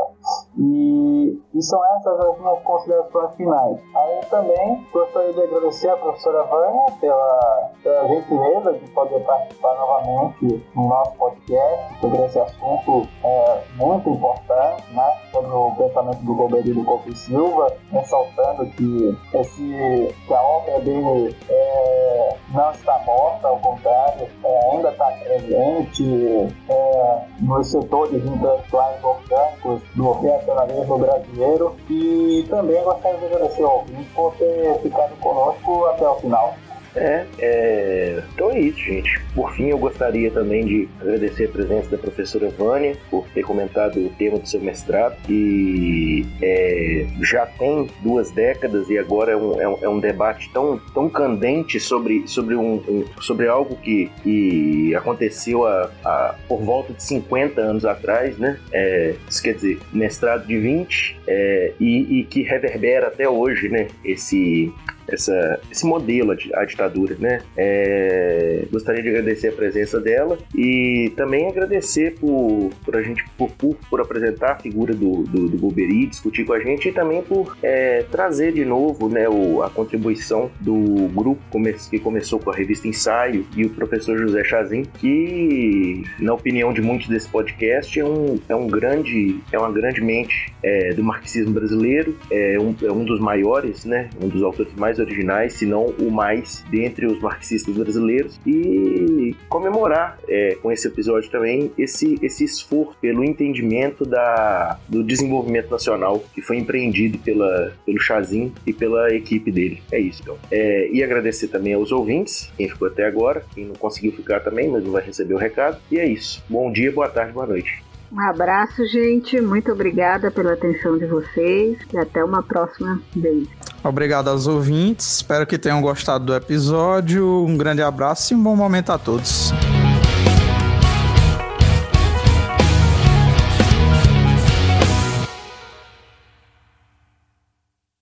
E, e são essas as minhas considerações finais. Aí também gostaria de agradecer a professora Vânia pela, pela gentileza de poder participar novamente no nosso podcast sobre esse assunto é, muito importante, né, sobre o pensamento do Golbery do Silva, ressaltando que, esse, que a obra dele é, não está morta, ao contrário, é, ainda está presente é, nos setores intelectuais orgânicos do reacionarismo brasileiro e também gostaria de agradecer ao ouvinte por ter ficado conosco até o final. É, é, então é isso, gente. Por fim, eu gostaria também de agradecer a presença da professora Vânia por ter comentado o tema do seu mestrado, que é, já tem duas décadas e agora é um, é um, é um debate tão, tão candente sobre, sobre, um, um sobre algo que, que aconteceu a, a, por volta de 50 anos atrás, né? É, isso quer dizer, mestrado de 20 é, e, e que reverbera até hoje, né? Esse, essa, esse modelo, a ditadura, né? É, gostaria de agradecer a presença dela e também agradecer por, por a gente por, por, por apresentar a figura do, do, do discutir com a gente e também por é, trazer de novo né, o, a contribuição do grupo que começou com a revista Ensaio e o professor José Chazin, que, na opinião de muitos desse podcast, é um, é um grande, é uma grande mente é, do marxismo brasileiro, é um, é um dos maiores, né, um dos autores originais, se não o mais, dentre os marxistas brasileiros, e comemorar é, com esse episódio também esse, esse esforço pelo entendimento da, do desenvolvimento nacional que foi empreendido pela, pelo Chazin e pela equipe dele. É isso, então. É, e agradecer também aos ouvintes, quem ficou até agora, quem não conseguiu ficar também, mas não vai receber o recado. E é isso. Bom dia, boa tarde, boa noite. Um abraço, gente. Muito obrigada pela atenção de vocês e até uma próxima vez. Obrigado aos ouvintes. Espero que tenham gostado do episódio. Um grande abraço e um bom momento a todos.